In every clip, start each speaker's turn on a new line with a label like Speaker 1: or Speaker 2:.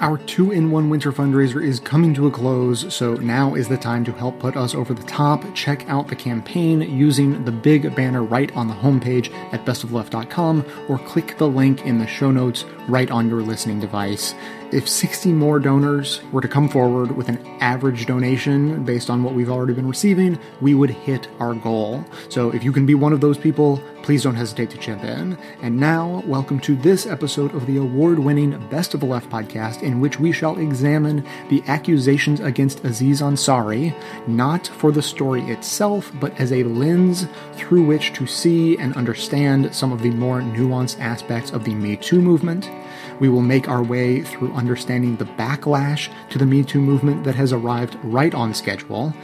Speaker 1: Our two in one winter fundraiser is coming to a close, so now is the time to help put us over the top. Check out the campaign using the big banner right on the homepage at bestofleft.com or click the link in the show notes right on your listening device. If 60 more donors were to come forward with an average donation based on what we've already been receiving, we would hit our goal. So if you can be one of those people, please don't hesitate to chip in. And now, welcome to this episode of the award winning Best of the Left podcast, in which we shall examine the accusations against Aziz Ansari, not for the story itself, but as a lens through which to see and understand some of the more nuanced aspects of the Me Too movement we will make our way through understanding the backlash to the Me Too movement that has arrived right on schedule,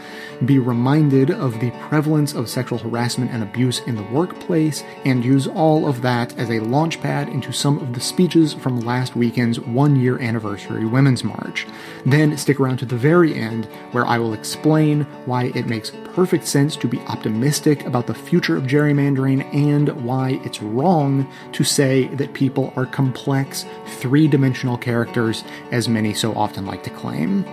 Speaker 1: be reminded of the prevalence of sexual harassment and abuse in the workplace, and use all of that as a launchpad into some of the speeches from last weekend's one year anniversary Women's March. Then stick around to the very end, where I will explain why it makes perfect sense to be optimistic about the future of gerrymandering and why it's wrong to say that people are complex, three dimensional characters, as many so often like to claim.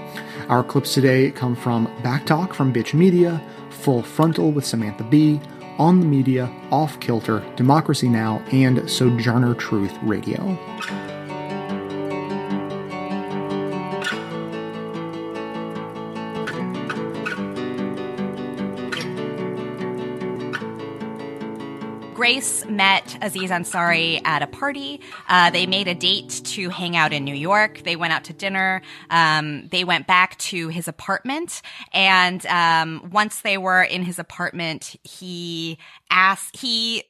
Speaker 1: Our clips today come from Backtalk from Bitch Media, Full Frontal with Samantha Bee, On the Media, Off Kilter, Democracy Now!, and Sojourner Truth Radio.
Speaker 2: Grace met Aziz Ansari at a party. Uh, they made a date to hang out in New York. They went out to dinner. Um, they went back to his apartment. And um, once they were in his apartment, he asked, he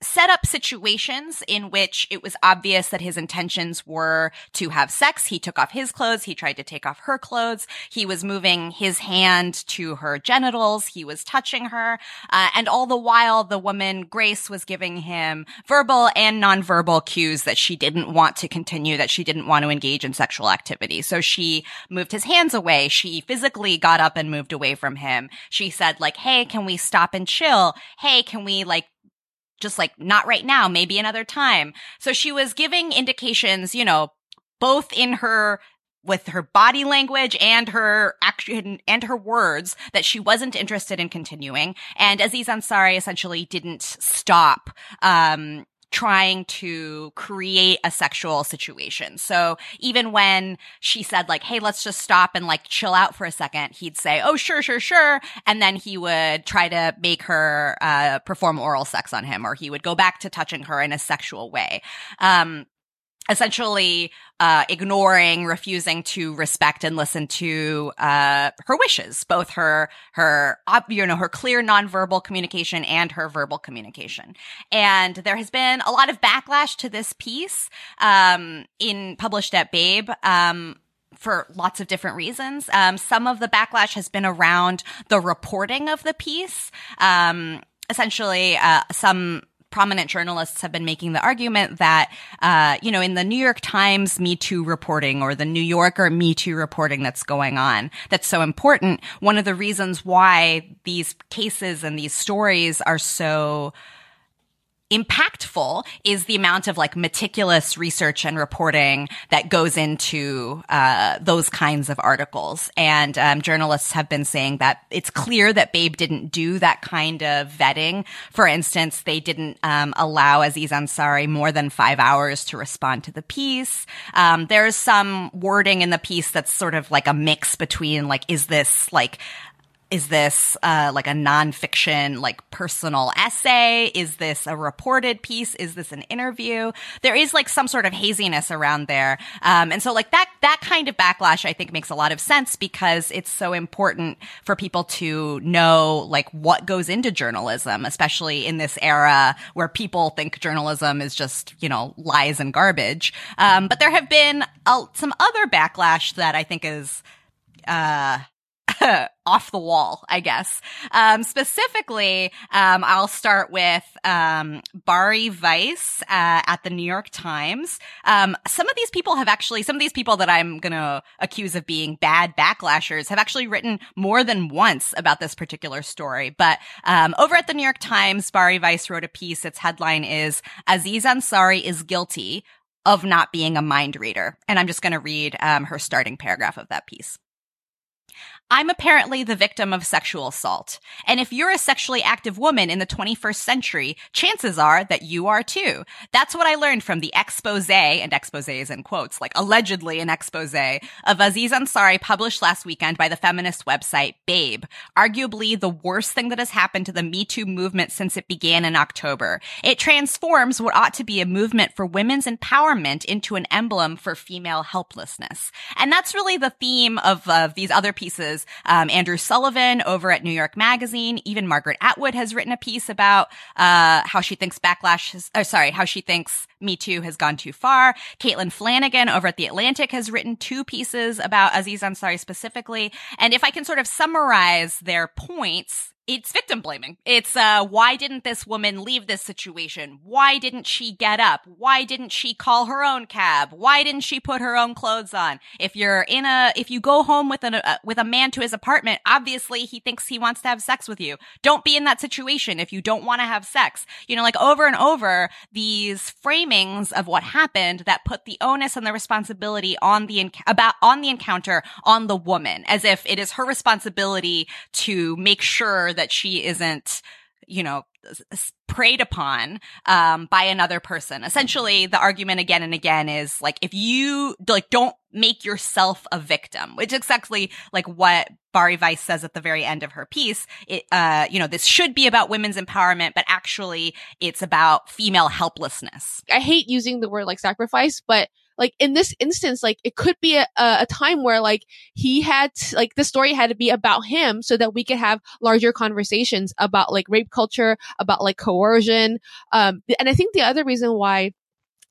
Speaker 2: set up situations in which it was obvious that his intentions were to have sex. He took off his clothes. He tried to take off her clothes. He was moving his hand to her genitals. He was touching her. Uh, and all the while, the woman, Grace, was giving him verbal and nonverbal cues that she didn't want to continue, that she didn't want to engage in sexual activity. So she moved his hands away. She physically got up and moved away from him. She said like, Hey, can we stop and chill? Hey, can we like just like not right now, maybe another time. So she was giving indications, you know, both in her with her body language and her action and her words that she wasn't interested in continuing. And Aziz Ansari essentially didn't stop, um, trying to create a sexual situation. So even when she said like, Hey, let's just stop and like chill out for a second, he'd say, Oh, sure, sure, sure. And then he would try to make her, uh, perform oral sex on him or he would go back to touching her in a sexual way. Um, essentially uh, ignoring, refusing to respect and listen to uh, her wishes, both her her you know her clear nonverbal communication and her verbal communication. And there has been a lot of backlash to this piece um, in published at Babe. Um, for lots of different reasons. Um, some of the backlash has been around the reporting of the piece. Um, essentially, uh, some prominent journalists have been making the argument that, uh, you know, in the New York Times Me Too reporting or the New Yorker Me Too reporting that's going on, that's so important. One of the reasons why these cases and these stories are so impactful is the amount of like meticulous research and reporting that goes into uh, those kinds of articles. And um, journalists have been saying that it's clear that Babe didn't do that kind of vetting. For instance, they didn't um, allow Aziz Ansari more than five hours to respond to the piece. Um, there's some wording in the piece that's sort of like a mix between like, is this like is this uh, like a nonfiction, like personal essay? Is this a reported piece? Is this an interview? There is like some sort of haziness around there, um, and so like that that kind of backlash, I think, makes a lot of sense because it's so important for people to know like what goes into journalism, especially in this era where people think journalism is just you know lies and garbage. Um, but there have been uh, some other backlash that I think is. Uh, off the wall, I guess. Um, specifically, um, I'll start with um, Bari Weiss uh, at the New York Times. Um, some of these people have actually, some of these people that I'm going to accuse of being bad backlashers have actually written more than once about this particular story. But um, over at the New York Times, Bari Weiss wrote a piece. Its headline is Aziz Ansari is guilty of not being a mind reader. And I'm just going to read um, her starting paragraph of that piece. I'm apparently the victim of sexual assault. And if you're a sexually active woman in the 21st century, chances are that you are too. That's what I learned from the expose, and expose is in quotes, like allegedly an expose of Aziz Ansari published last weekend by the feminist website Babe. Arguably the worst thing that has happened to the Me Too movement since it began in October. It transforms what ought to be a movement for women's empowerment into an emblem for female helplessness. And that's really the theme of, of these other pieces um, Andrew Sullivan over at New York Magazine, even Margaret Atwood has written a piece about uh, how she thinks backlash, has, oh, sorry, how she thinks Me Too has gone too far. Caitlin Flanagan over at The Atlantic has written two pieces about Aziz Ansari specifically. And if I can sort of summarize their points, it's victim blaming. It's uh why didn't this woman leave this situation? Why didn't she get up? Why didn't she call her own cab? Why didn't she put her own clothes on? If you're in a if you go home with a uh, with a man to his apartment, obviously he thinks he wants to have sex with you. Don't be in that situation if you don't want to have sex. You know, like over and over these framings of what happened that put the onus and the responsibility on the about on the encounter on the woman as if it is her responsibility to make sure that she isn't, you know, preyed upon um, by another person. Essentially, the argument again and again is like if you like don't make yourself a victim, which is exactly like what Bari Weiss says at the very end of her piece. It, uh, you know, this should be about women's empowerment, but actually, it's about female helplessness.
Speaker 3: I hate using the word like sacrifice, but like in this instance, like it could be a, a time where like he had, to, like the story had to be about him so that we could have larger conversations about like rape culture, about like coercion. Um, and I think the other reason why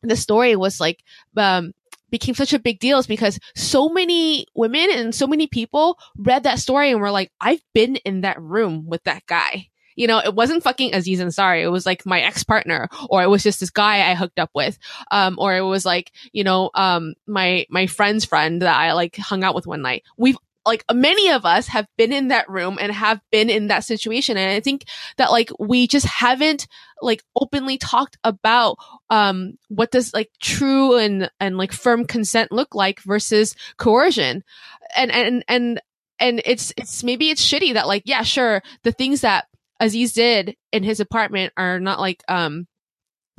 Speaker 3: the story was like, um, became such a big deal is because so many women and so many people read that story and were like, I've been in that room with that guy you know, it wasn't fucking Aziz Ansari. It was like my ex partner, or it was just this guy I hooked up with, um, or it was like you know, um, my my friend's friend that I like hung out with one night. We've like many of us have been in that room and have been in that situation and i think that like we just haven't like openly talked about um what does like true and and like firm consent look like versus coercion and and and and it's it's maybe it's shitty that like yeah sure the things that Aziz did in his apartment are not like um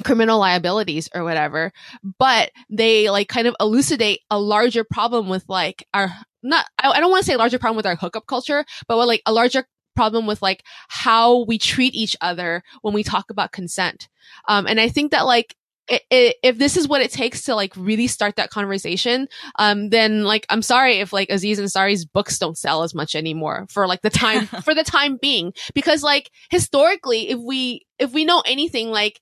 Speaker 3: criminal liabilities or whatever, but they like kind of elucidate a larger problem with like our not I, I don't want to say larger problem with our hookup culture, but with like a larger problem with like how we treat each other when we talk about consent. Um, and I think that like if this is what it takes to like really start that conversation, um, then like I'm sorry if like Aziz Ansari's books don't sell as much anymore for like the time for the time being, because like historically, if we if we know anything, like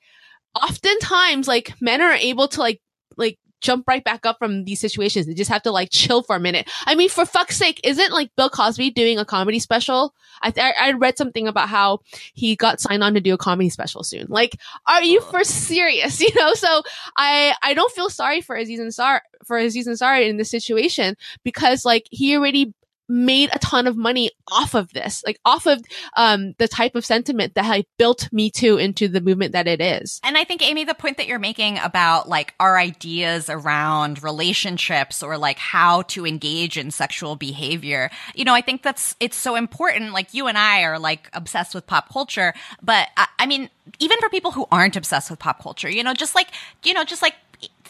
Speaker 3: oftentimes like men are able to like like jump right back up from these situations. They just have to like chill for a minute. I mean, for fuck's sake, isn't like Bill Cosby doing a comedy special? I th- I read something about how he got signed on to do a comedy special soon. Like, are you for serious? You know, so I I don't feel sorry for Aziz Ansari for Aziz Ansari in this situation because like he already made a ton of money off of this, like off of um, the type of sentiment that had built Me Too into the movement that it is.
Speaker 2: And I think, Amy, the point that you're making about like our ideas around relationships or like how to engage in sexual behavior, you know, I think that's it's so important. Like you and I are like obsessed with pop culture, but I, I mean, even for people who aren't obsessed with pop culture, you know, just like you know, just like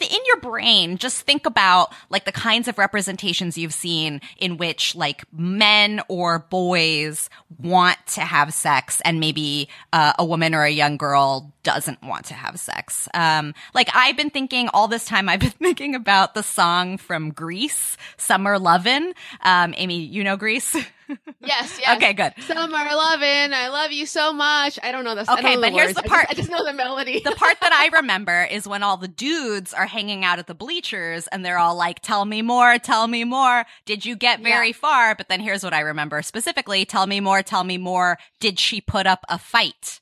Speaker 2: in your brain, just think about like the kinds of representations you've seen in which like men or boys want to have sex and maybe uh, a woman or a young girl doesn't want to have sex. Um, like I've been thinking all this time, I've been thinking about the song from Grease, Summer Lovin'. Um, Amy, you know Grease?
Speaker 3: yes, yes.
Speaker 2: Okay, good.
Speaker 3: Summer lovin', I love you so much. I don't know this.
Speaker 2: Okay, but
Speaker 3: the
Speaker 2: here's the part.
Speaker 3: I just, I just, know the melody.
Speaker 2: the part that I remember is when all the dudes are hanging out at the bleachers and they're all like, "Tell me more, tell me more. Did you get very yeah. far?" But then here's what I remember specifically: "Tell me more, tell me more. Did she put up a fight?"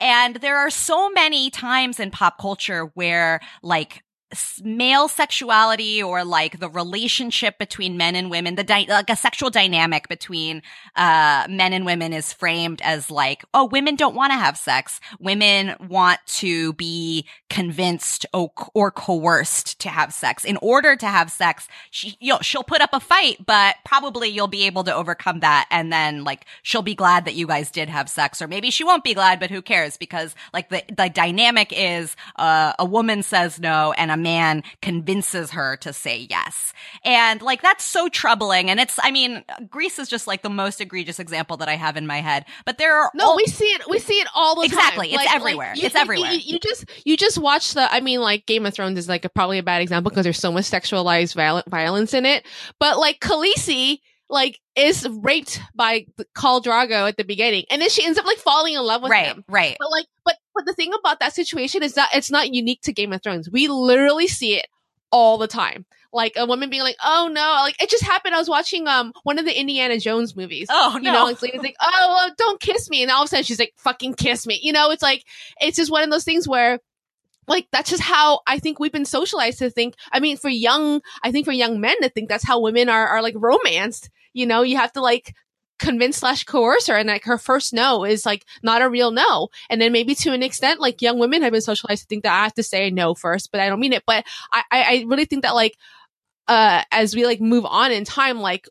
Speaker 2: And there are so many times in pop culture where like male sexuality or like the relationship between men and women, the di- like a sexual dynamic between uh, men and women is framed as like, oh, women don't want to have sex. Women want to be convinced or, or coerced to have sex. In order to have sex, she, you know, she'll put up a fight, but probably you'll be able to overcome that. And then like she'll be glad that you guys did have sex, or maybe she won't be glad, but who cares? Because like the, the dynamic is, uh, a woman says no and a man convinces her to say yes. And like that's so troubling. And it's, I mean, Grease is just like the most egregious example that I have in my head. But there are
Speaker 3: no, all- we see it. We see it all the
Speaker 2: exactly.
Speaker 3: time. Exactly.
Speaker 2: It's like, everywhere. Like, you, it's everywhere.
Speaker 3: You, you, just you just watch the. I mean, like Game of Thrones is like a, probably a bad example because there's so much sexualized violent violence in it. But like Khaleesi like is raped by Khal Drogo at the beginning, and then she ends up like falling in love with
Speaker 2: right,
Speaker 3: him.
Speaker 2: Right,
Speaker 3: But like, but but the thing about that situation is that it's not unique to Game of Thrones. We literally see it all the time. Like a woman being like, "Oh no!" Like it just happened. I was watching um one of the Indiana Jones movies.
Speaker 2: Oh
Speaker 3: no! You know, it's like, like "Oh, well, don't kiss me," and all of a sudden she's like, "Fucking kiss me!" You know, it's like it's just one of those things where like that's just how I think we've been socialized to think. I mean, for young, I think for young men to think that's how women are are like romanced. You know, you have to like convince slash coerce her and like her first no is like not a real no. And then maybe to an extent, like young women have been socialized to think that I have to say no first, but I don't mean it. But I, I really think that like, uh, as we like move on in time, like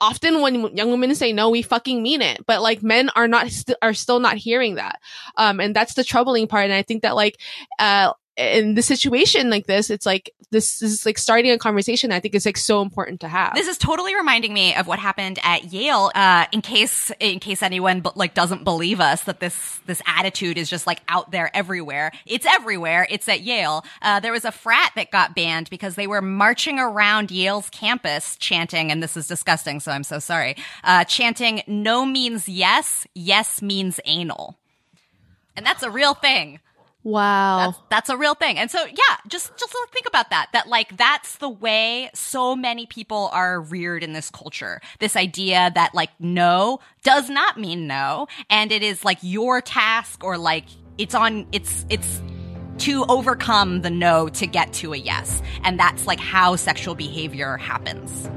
Speaker 3: often when young women say no, we fucking mean it. But like men are not, st- are still not hearing that. Um, and that's the troubling part. And I think that like, uh, in the situation like this, it's like this is like starting a conversation. I think is like so important to have.
Speaker 2: This is totally reminding me of what happened at Yale. Uh, in case in case anyone but like doesn't believe us that this this attitude is just like out there everywhere. It's everywhere. It's at Yale. Uh, there was a frat that got banned because they were marching around Yale's campus chanting, and this is disgusting. So I'm so sorry. Uh, chanting "No means yes, yes means anal," and that's a real thing.
Speaker 3: Wow.
Speaker 2: That's, that's, a real thing. And so, yeah, just, just think about that. That like, that's the way so many people are reared in this culture. This idea that like, no does not mean no. And it is like your task or like, it's on, it's, it's, to overcome the no to get to a yes. And that's like how sexual behavior happens.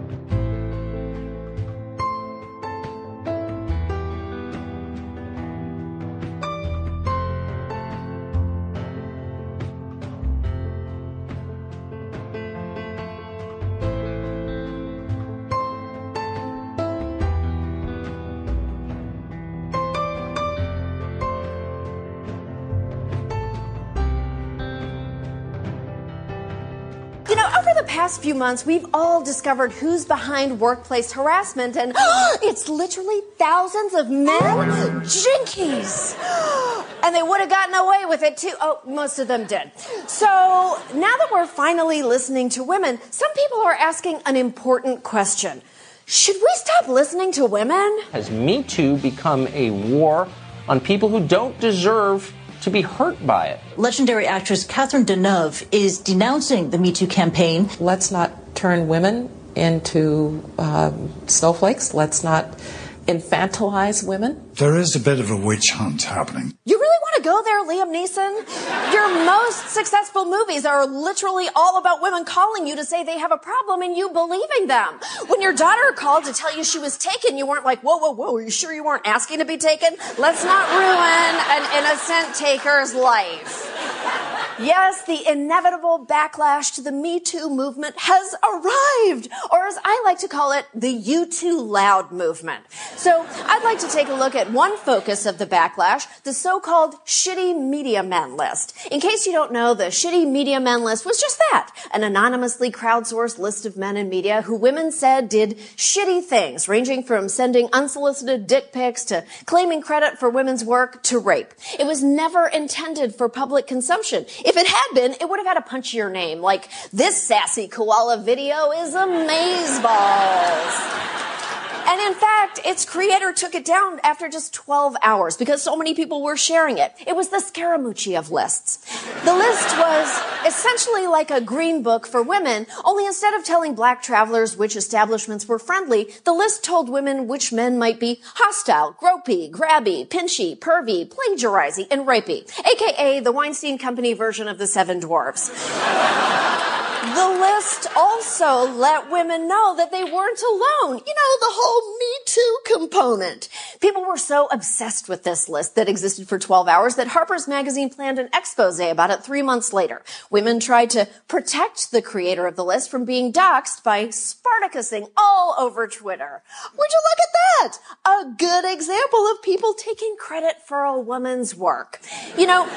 Speaker 4: Past few months, we've all discovered who's behind workplace harassment, and it's literally thousands of men. Jinkies! And they would have gotten away with it too. Oh, most of them did. So now that we're finally listening to women, some people are asking an important question. Should we stop listening to women?
Speaker 5: Has Me Too become a war on people who don't deserve to be hurt by it.
Speaker 6: Legendary actress Catherine Deneuve is denouncing the Me Too campaign.
Speaker 7: Let's not turn women into um, snowflakes. Let's not infantilize women.
Speaker 8: There is a bit of a witch hunt happening.
Speaker 4: You really want to go there, Liam Neeson? Your most successful movies are literally all about women calling you to say they have a problem and you believing them. When your daughter called to tell you she was taken, you weren't like, whoa, whoa, whoa, are you sure you weren't asking to be taken? Let's not ruin an innocent taker's life. Yes, the inevitable backlash to the Me Too movement has arrived, or as I like to call it, the You Too Loud movement. So I'd like to take a look at one focus of the backlash, the so-called shitty media men list. In case you don't know, the shitty media men list was just that, an anonymously crowdsourced list of men in media who women said did shitty things, ranging from sending unsolicited dick pics to claiming credit for women's work to rape. It was never intended for public consumption. If it had been, it would have had a punchier name, like this sassy koala video is amazeballs. And in fact, its creator took it down after just 12 hours because so many people were sharing it. It was the Scaramucci of lists. The list was essentially like a green book for women, only instead of telling black travelers which establishments were friendly, the list told women which men might be hostile, gropey, grabby, pinchy, pervy, plagiarizing, and rapey, aka the Weinstein Company version of the Seven Dwarfs. The list also let women know that they weren't alone. You know, the whole Me Too component. People were so obsessed with this list that existed for 12 hours that Harper's Magazine planned an expose about it three months later. Women tried to protect the creator of the list from being doxxed by Spartacusing all over Twitter. Would you look at that? A good example of people taking credit for a woman's work. You know,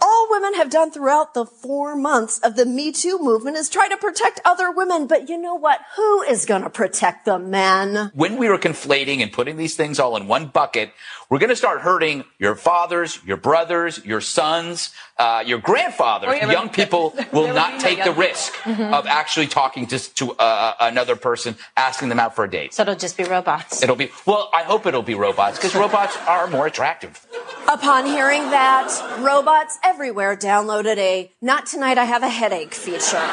Speaker 4: all women have done throughout the four months of the Me Too movement is try to protect other women. But you know what? Who is going to protect the men?
Speaker 9: When we were conflating and putting these things all in one bucket, we're going to start hurting your fathers, your brothers, your sons, uh, your grandfather,
Speaker 7: Oh, yeah,
Speaker 9: young people will
Speaker 7: will
Speaker 9: not take the
Speaker 7: young-
Speaker 9: risk
Speaker 7: Mhm.
Speaker 9: of actually talking to, to uh, another person, asking them out for a date.
Speaker 10: So it'll just be robots.
Speaker 9: It'll be, well, I hope it'll be robots because robots are more attractive.
Speaker 4: Upon hearing that, robots everywhere downloaded a not tonight I have a headache feature.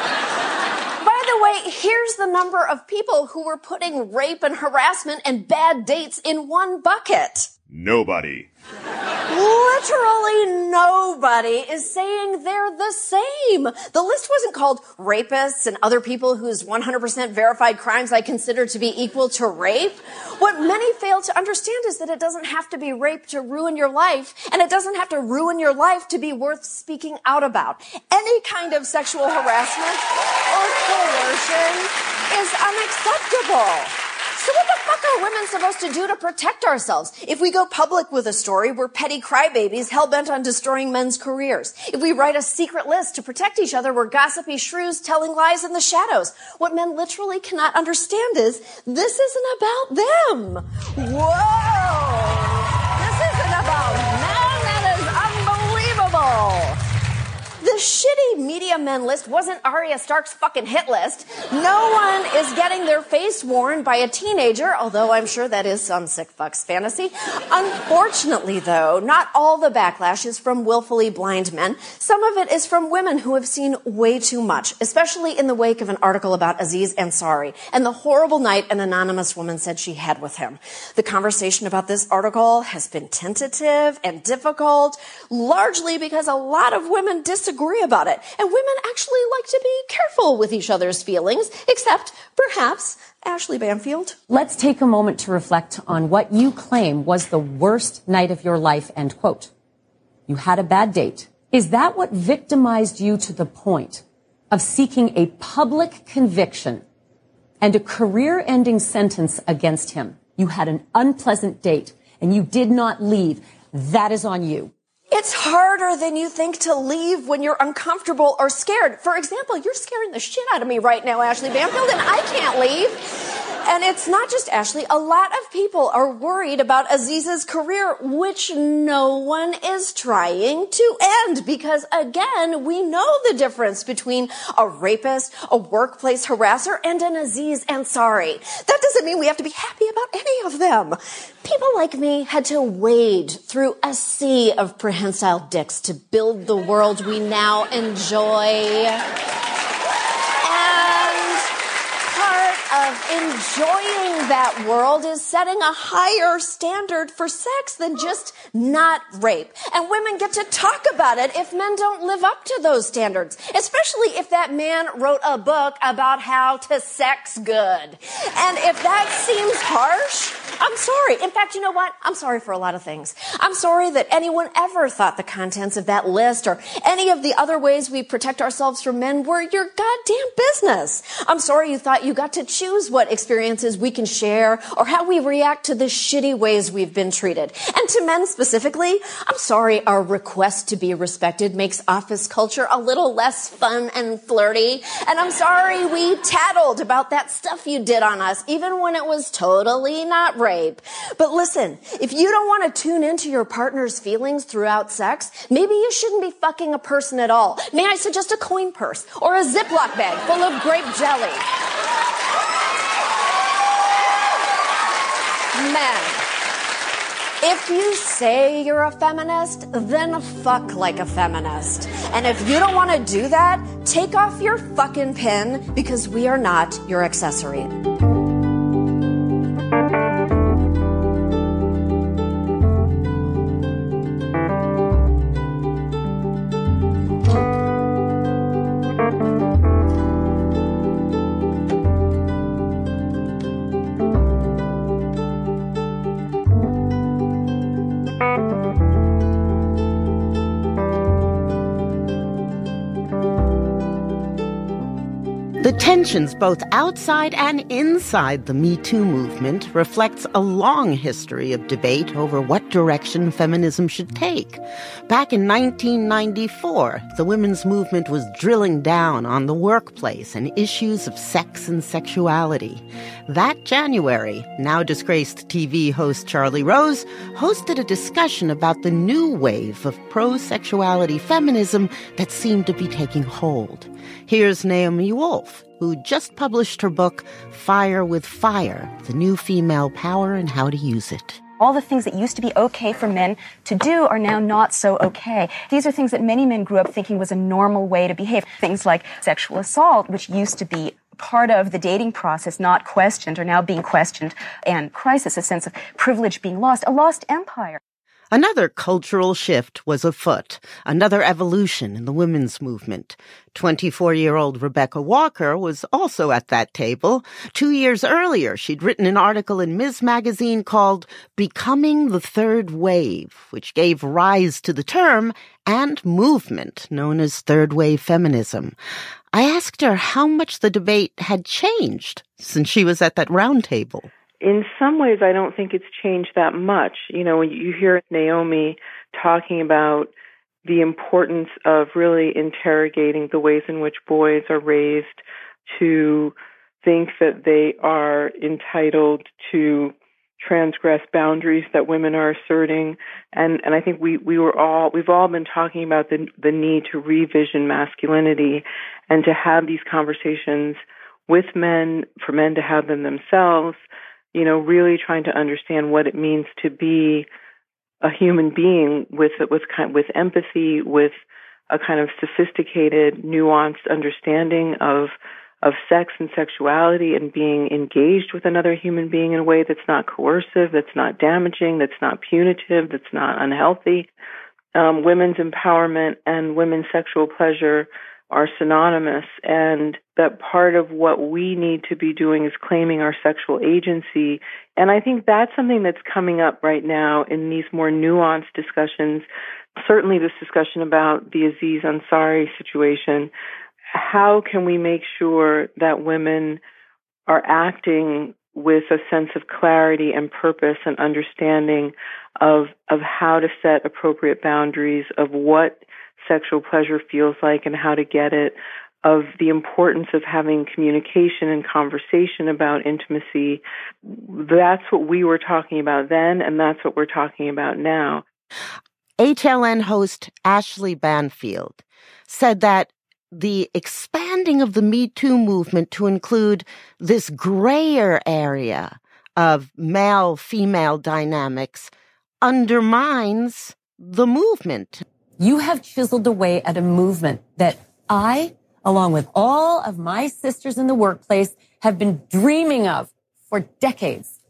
Speaker 4: By the way, here's the number of people who were putting rape and harassment and bad dates in one bucket.
Speaker 11: Nobody.
Speaker 4: Literally nobody is saying they're the same. The list wasn't called rapists and other people whose 100% verified crimes I consider to be equal to rape. What many fail to understand is that it doesn't have to be rape to ruin your life, and it doesn't have to ruin your life to be worth speaking out about. Any kind of sexual harassment or coercion is unacceptable. So what the fuck are women supposed to do to protect ourselves? If we go public with a story, we're petty crybabies hell-bent on destroying men's careers. If we write a secret list to protect each other, we're gossipy shrews telling lies in the shadows. What men literally cannot understand is this isn't about them. Whoa! This isn't about men. That is unbelievable. The media men list wasn't Arya Stark's fucking hit list. No one is getting their face worn by a teenager, although I'm sure that is some sick fuck's fantasy. Unfortunately, though, not all the backlash is from willfully blind men. Some of it is from women who have seen way too much, especially in the wake of an article about Aziz Ansari and the horrible night an anonymous woman said she had with him. The conversation about this article has been tentative and difficult, largely because a lot of women disagree about it. And women actually like to be careful with each other's feelings, except perhaps Ashley Banfield.
Speaker 12: Let's take a moment to reflect on what you claim was the worst night of your life, end quote. You had a bad date. Is that what victimized you to the point of seeking a public conviction and a career ending sentence against him? You had an unpleasant date and you did not leave. That is on you.
Speaker 4: It's harder than you think to leave when you're uncomfortable or scared. For example, you're scaring the shit out of me right now, Ashley Banfield, and I can't leave. And it's not just Ashley. A lot of people are worried about Aziz's career, which no one is trying to end because again, we know the difference between a rapist, a workplace harasser, and an Aziz Ansari. That doesn't mean we have to be happy about any of them. People like me had to wade through a sea of prehensile dicks to build the world we now enjoy. And part of enjoying that world is setting a higher standard for sex than just not rape. And women get to talk about it if men don't live up to those standards, especially if that man wrote a book about how to sex good. And if that seems harsh, I'm sorry. In fact, you know what? I'm sorry for a lot of things. I'm sorry that anyone ever thought the contents of that list or any of the other ways we protect ourselves from men were your goddamn business. I'm sorry you thought you got to choose what experiences we can share or how we react to the shitty ways we've been treated. And to men specifically, I'm sorry our request to be respected makes office culture a little less fun and flirty. And I'm sorry we tattled about that stuff you did on us, even when it was totally not rape. But listen, if you don't want to tune into your partner's feelings throughout sex, maybe you shouldn't be fucking a person at all. May I suggest a coin purse or a Ziploc bag full of grape jelly? Men. If you say you're a feminist, then fuck like a feminist. And if you don't want to do that, take off your fucking pin because we are not your accessory.
Speaker 10: Tensions both outside and inside the Me Too movement reflects a long history of debate over what direction feminism should take. Back in 1994, the women's movement was drilling down on the workplace and issues of sex and sexuality. That January, now disgraced TV host Charlie Rose hosted a discussion about the new wave of pro-sexuality feminism that seemed to be taking hold. Here's Naomi Wolf, who just published her book, Fire with Fire The New Female Power and How to Use It.
Speaker 11: All the things that used to be okay for men to do are now not so okay. These are things that many men grew up thinking was a normal way to behave. Things like sexual assault, which used to be part of the dating process, not questioned, are now being questioned, and crisis, a sense of privilege being lost, a lost empire.
Speaker 10: Another cultural shift was afoot, another evolution in the women's movement. 24-year-old Rebecca Walker was also at that table. Two years earlier, she'd written an article in Ms. Magazine called Becoming the Third Wave, which gave rise to the term and movement known as third wave feminism. I asked her how much the debate had changed since she was at that roundtable
Speaker 13: in some ways, I don't think it's changed that much. You know, you hear Naomi talking about the importance of really interrogating the ways in which boys are raised to think that they are entitled to transgress boundaries that women are asserting and and I think we we were all we've all been talking about the the need to revision masculinity and to have these conversations with men for men to have them themselves you know, really trying to understand what it means to be a human being with with kind with empathy, with a kind of sophisticated, nuanced understanding of of sex and sexuality and being engaged with another human being in a way that's not coercive, that's not damaging, that's not punitive, that's not unhealthy. Um, women's empowerment and women's sexual pleasure are synonymous and that part of what we need to be doing is claiming our sexual agency. And I think that's something that's coming up right now in these more nuanced discussions. Certainly this discussion about the Aziz Ansari situation. How can we make sure that women are acting with a sense of clarity and purpose and understanding of of how to set appropriate boundaries of what sexual pleasure feels like and how to get it, of the importance of having communication and conversation about intimacy. That's what we were talking about then, and that's what we're talking about now.
Speaker 10: HLN host Ashley Banfield said that the expanding of the Me Too movement to include this grayer area of male female dynamics undermines the movement.
Speaker 12: You have chiseled away at a movement that I, along with all of my sisters in the workplace, have been dreaming of for decades.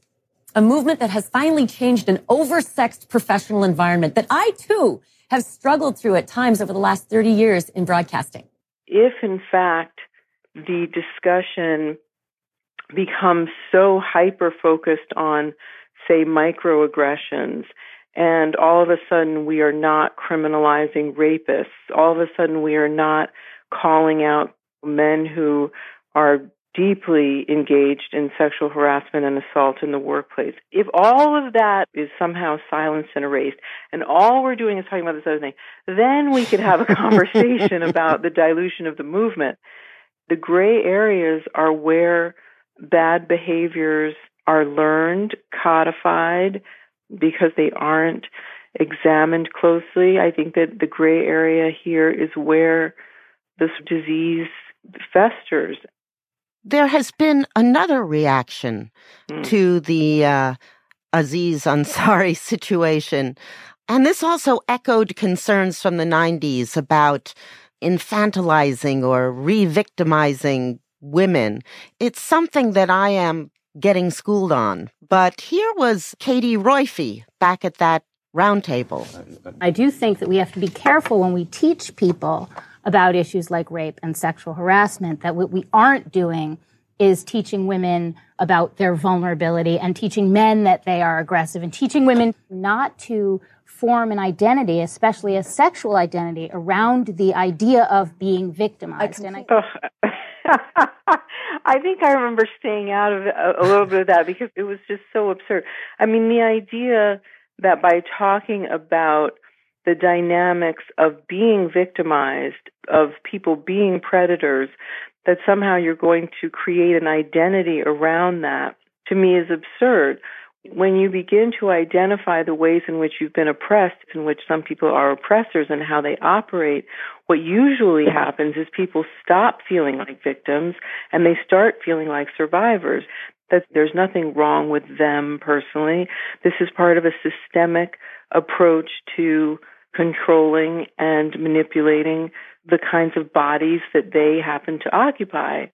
Speaker 12: A movement that has finally changed an oversexed professional environment that I too have struggled through at times over the last 30 years in broadcasting.
Speaker 13: If in fact the discussion becomes so hyper focused on, say, microaggressions and all of a sudden we are not criminalizing rapists. All of a sudden we are not calling out men who are deeply engaged in sexual harassment and assault in the workplace. If all of that is somehow silenced and erased, and all we're doing is talking about this other thing, then we could have a conversation about the dilution of the movement. The gray areas are where bad behaviors are learned, codified, because they aren't examined closely. I think that the gray area here is where this disease festers.
Speaker 10: There has been another reaction mm. to the uh, Aziz Ansari situation. And this also echoed concerns from the 90s about infantilizing or re victimizing women. It's something that I am getting schooled on. But here was Katie Roiphe back at that roundtable.
Speaker 14: I do think that we have to be careful when we teach people about issues like rape and sexual harassment that what we aren't doing is teaching women about their vulnerability and teaching men that they are aggressive and teaching women not to form an identity, especially a sexual identity, around the idea of being victimized.
Speaker 13: I, and I, oh, I think I remember staying out of a, a little bit of that because it was just so absurd. I mean, the idea that by talking about the dynamics of being victimized, of people being predators, that somehow you're going to create an identity around that, to me is absurd. When you begin to identify the ways in which you've been oppressed, in which some people are oppressors and how they operate, what usually happens is people stop feeling like victims and they start feeling like survivors. That there's nothing wrong with them personally. This is part of a systemic approach to controlling and manipulating the kinds of bodies that they happen to occupy.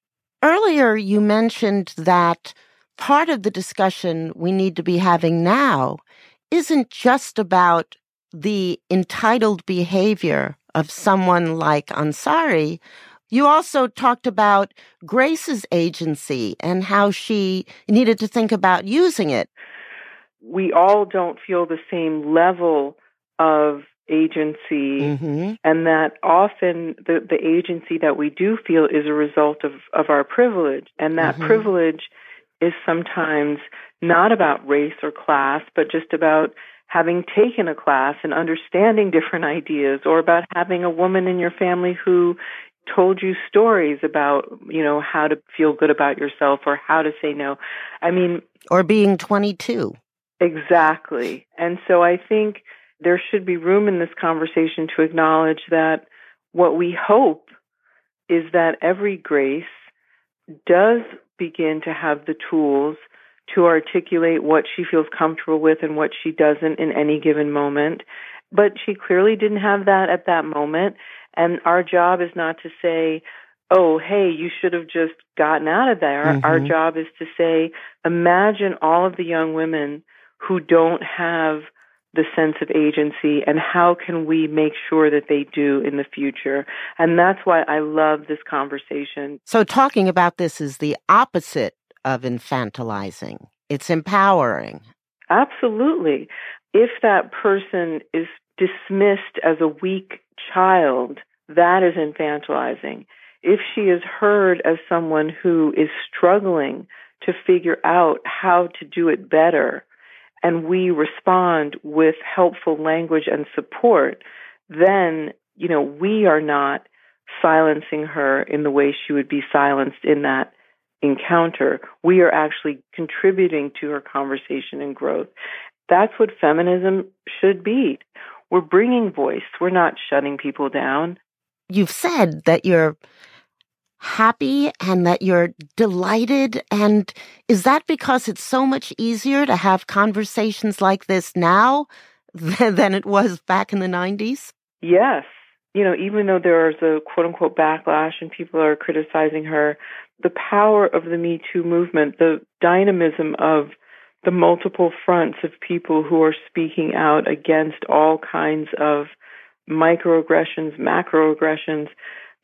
Speaker 10: Earlier, you mentioned that part of the discussion we need to be having now isn't just about the entitled behavior of someone like Ansari. You also talked about Grace's agency and how she needed to think about using it.
Speaker 13: We all don't feel the same level of agency
Speaker 10: mm-hmm.
Speaker 13: and that often the, the agency that we do feel is a result of, of our privilege and that
Speaker 10: mm-hmm.
Speaker 13: privilege is sometimes not about race or class but just about having taken a class and understanding different ideas or about having a woman in your family who told you stories about you know how to feel good about yourself or how to say no. I mean
Speaker 10: or being 22
Speaker 13: exactly. And so i think there should be room in this conversation to acknowledge that what we hope is that every grace does begin to have the tools to articulate what she feels comfortable with and what she doesn't in any given moment. But she clearly didn't have that at that moment. And our job is not to say, oh, hey, you should have just gotten out of there.
Speaker 10: Mm-hmm.
Speaker 13: Our job is to say, imagine all of the young women who don't have the sense of agency and how can we make sure that they do in the future. And that's why I love this conversation.
Speaker 10: So talking about this is the opposite of infantilizing. It's empowering.
Speaker 13: Absolutely. If that person is dismissed as a weak child, that is infantilizing. If she is heard as someone who is struggling to figure out how to do it better, and we respond with helpful language and support, then, you know, we are not silencing her in the way she would be silenced in that encounter. We are actually contributing to her conversation and growth. That's what feminism should be. We're bringing voice. We're not shutting people down.
Speaker 10: You've said that you're happy and that you're delighted. And is that because it's so much easier to have conversations like this now than it was back in the 90s?
Speaker 13: Yes. You know, even though there is a quote unquote backlash and people are criticizing her, the power of the Me Too movement, the dynamism of the multiple fronts of people who are speaking out against all kinds of microaggressions, macroaggressions,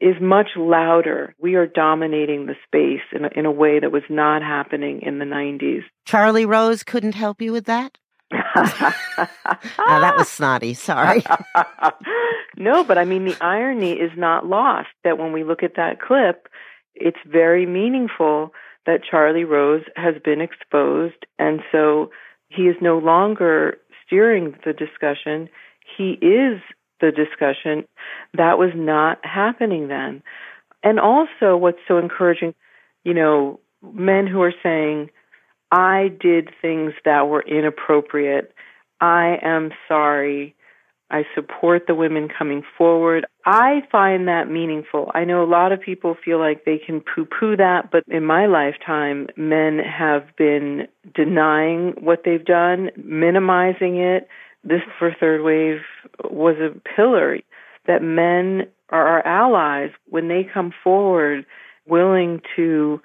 Speaker 13: is much louder. We are dominating the space in a, in a way that was not happening in the 90s.
Speaker 10: Charlie Rose couldn't help you with that? oh, that was snotty. Sorry.
Speaker 13: no, but I mean, the irony is not lost that when we look at that clip, it's very meaningful that Charlie Rose has been exposed. And so he is no longer steering the discussion. He is the discussion. That was not happening then. And also, what's so encouraging, you know, men who are saying, I did things that were inappropriate. I am sorry. I support the women coming forward. I find that meaningful. I know a lot of people feel like they can poo poo that, but in my lifetime, men have been denying what they've done, minimizing it, this for third wave was a pillar that men are our allies when they come forward willing to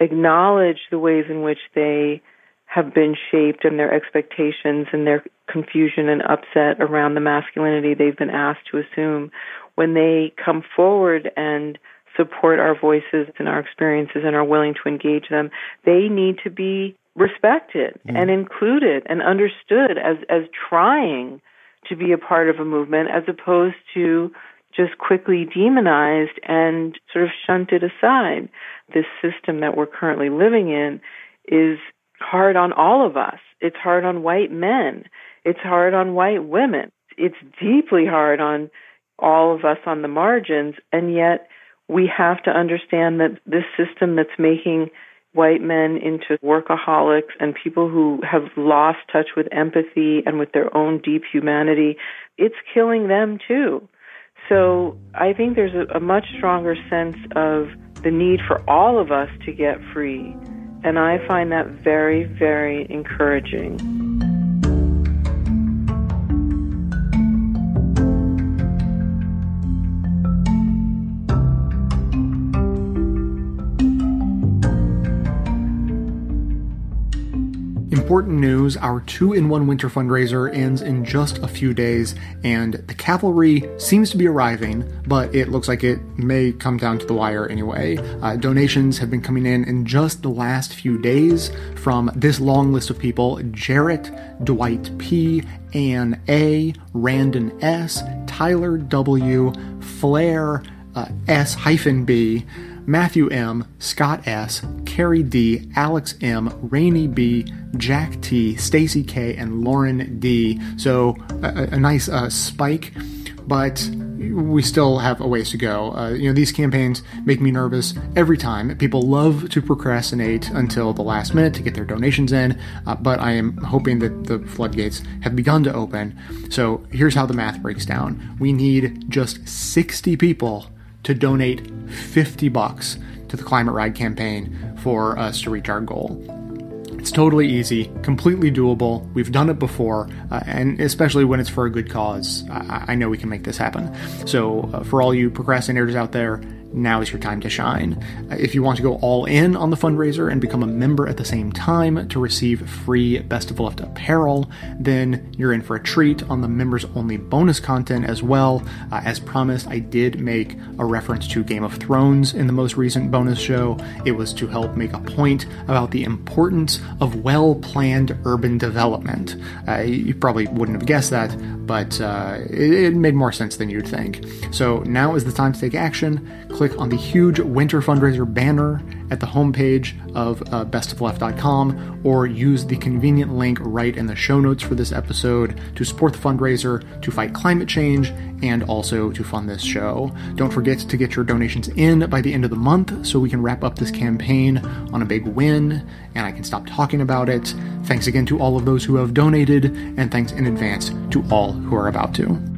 Speaker 13: acknowledge the ways in which they have been shaped and their expectations and their confusion and upset around the masculinity they've been asked to assume when they come forward and support our voices and our experiences and are willing to engage them they need to be respected mm. and included and understood as as trying to be a part of a movement as opposed to just quickly demonized and sort of shunted aside. This system that we're currently living in is hard on all of us. It's hard on white men. It's hard on white women. It's deeply hard on all of us on the margins. And yet we have to understand that this system that's making white men into workaholics and people who have lost touch with empathy and with their own deep humanity, it's killing them too. So I think there's a, a much stronger sense of the need for all of us to get free. And I find that very, very encouraging.
Speaker 1: Important news our two in one winter fundraiser ends in just a few days, and the cavalry seems to be arriving, but it looks like it may come down to the wire anyway. Uh, donations have been coming in in just the last few days from this long list of people Jarrett, Dwight P., Ann A., Randon S., Tyler W., Flair uh, S hyphen B. Matthew M., Scott S., Carrie D., Alex M., Rainey B., Jack T., Stacy K., and Lauren D. So a, a nice uh, spike, but we still have a ways to go. Uh, you know, these campaigns make me nervous every time. People love to procrastinate until the last minute to get their donations in, uh, but I am hoping that the floodgates have begun to open. So here's how the math breaks down we need just 60 people to donate 50 bucks to the Climate Ride campaign for us to reach our goal. It's totally easy, completely doable. We've done it before, uh, and especially when it's for a good cause, I, I know we can make this happen. So, uh, for all you procrastinators out there, now is your time to shine. If you want to go all in on the fundraiser and become a member at the same time to receive free Best of Left apparel, then you're in for a treat on the members only bonus content as well. Uh, as promised, I did make a reference to Game of Thrones in the most recent bonus show. It was to help make a point about the importance of well planned urban development. Uh, you probably wouldn't have guessed that, but uh, it, it made more sense than you'd think. So now is the time to take action click on the huge winter fundraiser banner at the homepage of uh, bestofleft.com or use the convenient link right in the show notes for this episode to support the fundraiser, to fight climate change, and also to fund this show. Don't forget to get your donations in by the end of the month so we can wrap up this campaign on a big win and I can stop talking about it. Thanks again to all of those who have donated, and thanks in advance to all who are about to.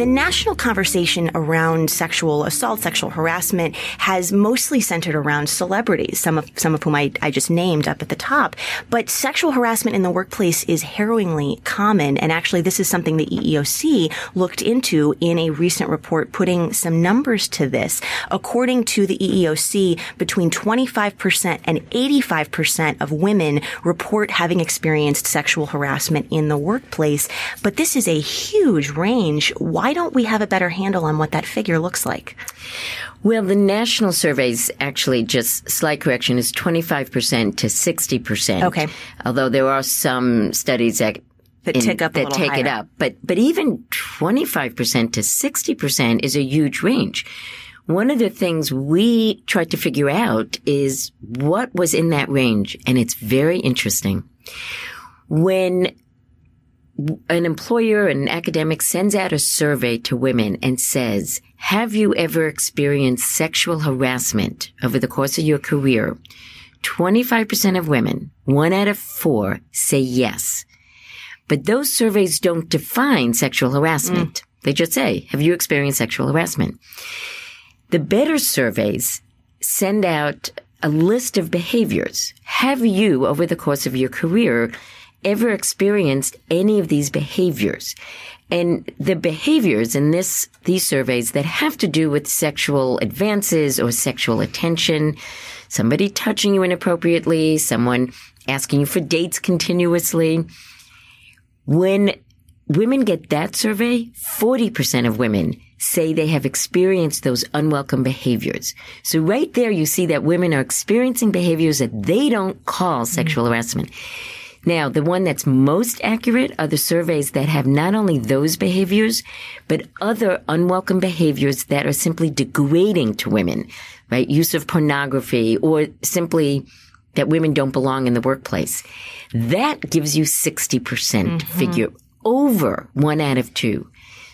Speaker 15: The national conversation around sexual assault, sexual harassment has mostly centered around celebrities, some of, some of whom I, I just named up at the top. But sexual harassment in the workplace is harrowingly common. And actually, this is something the EEOC looked into in a recent report, putting some numbers to this. According to the EEOC, between 25% and 85% of women report having experienced sexual harassment in the workplace. But this is a huge range. Why why don't we have a better handle on what that figure looks like?
Speaker 16: Well, the national surveys actually just slight correction is 25% to 60%.
Speaker 15: Okay.
Speaker 16: Although there are some studies that
Speaker 15: that in, tick up
Speaker 16: that take
Speaker 15: higher.
Speaker 16: it up. But but even 25% to 60% is a huge range. One of the things we tried to figure out is what was in that range and it's very interesting. When an employer, an academic sends out a survey to women and says, have you ever experienced sexual harassment over the course of your career? 25% of women, one out of four, say yes. But those surveys don't define sexual harassment. Mm. They just say, have you experienced sexual harassment? The better surveys send out a list of behaviors. Have you, over the course of your career, ever experienced any of these behaviors. And the behaviors in this, these surveys that have to do with sexual advances or sexual attention, somebody touching you inappropriately, someone asking you for dates continuously. When women get that survey, 40% of women say they have experienced those unwelcome behaviors. So right there, you see that women are experiencing behaviors that they don't call sexual harassment. Now, the one that's most accurate are the surveys that have not only those behaviors, but other unwelcome behaviors that are simply degrading to women, right? Use of pornography or simply that women don't belong in the workplace. That gives you 60% mm-hmm. figure over one out of two.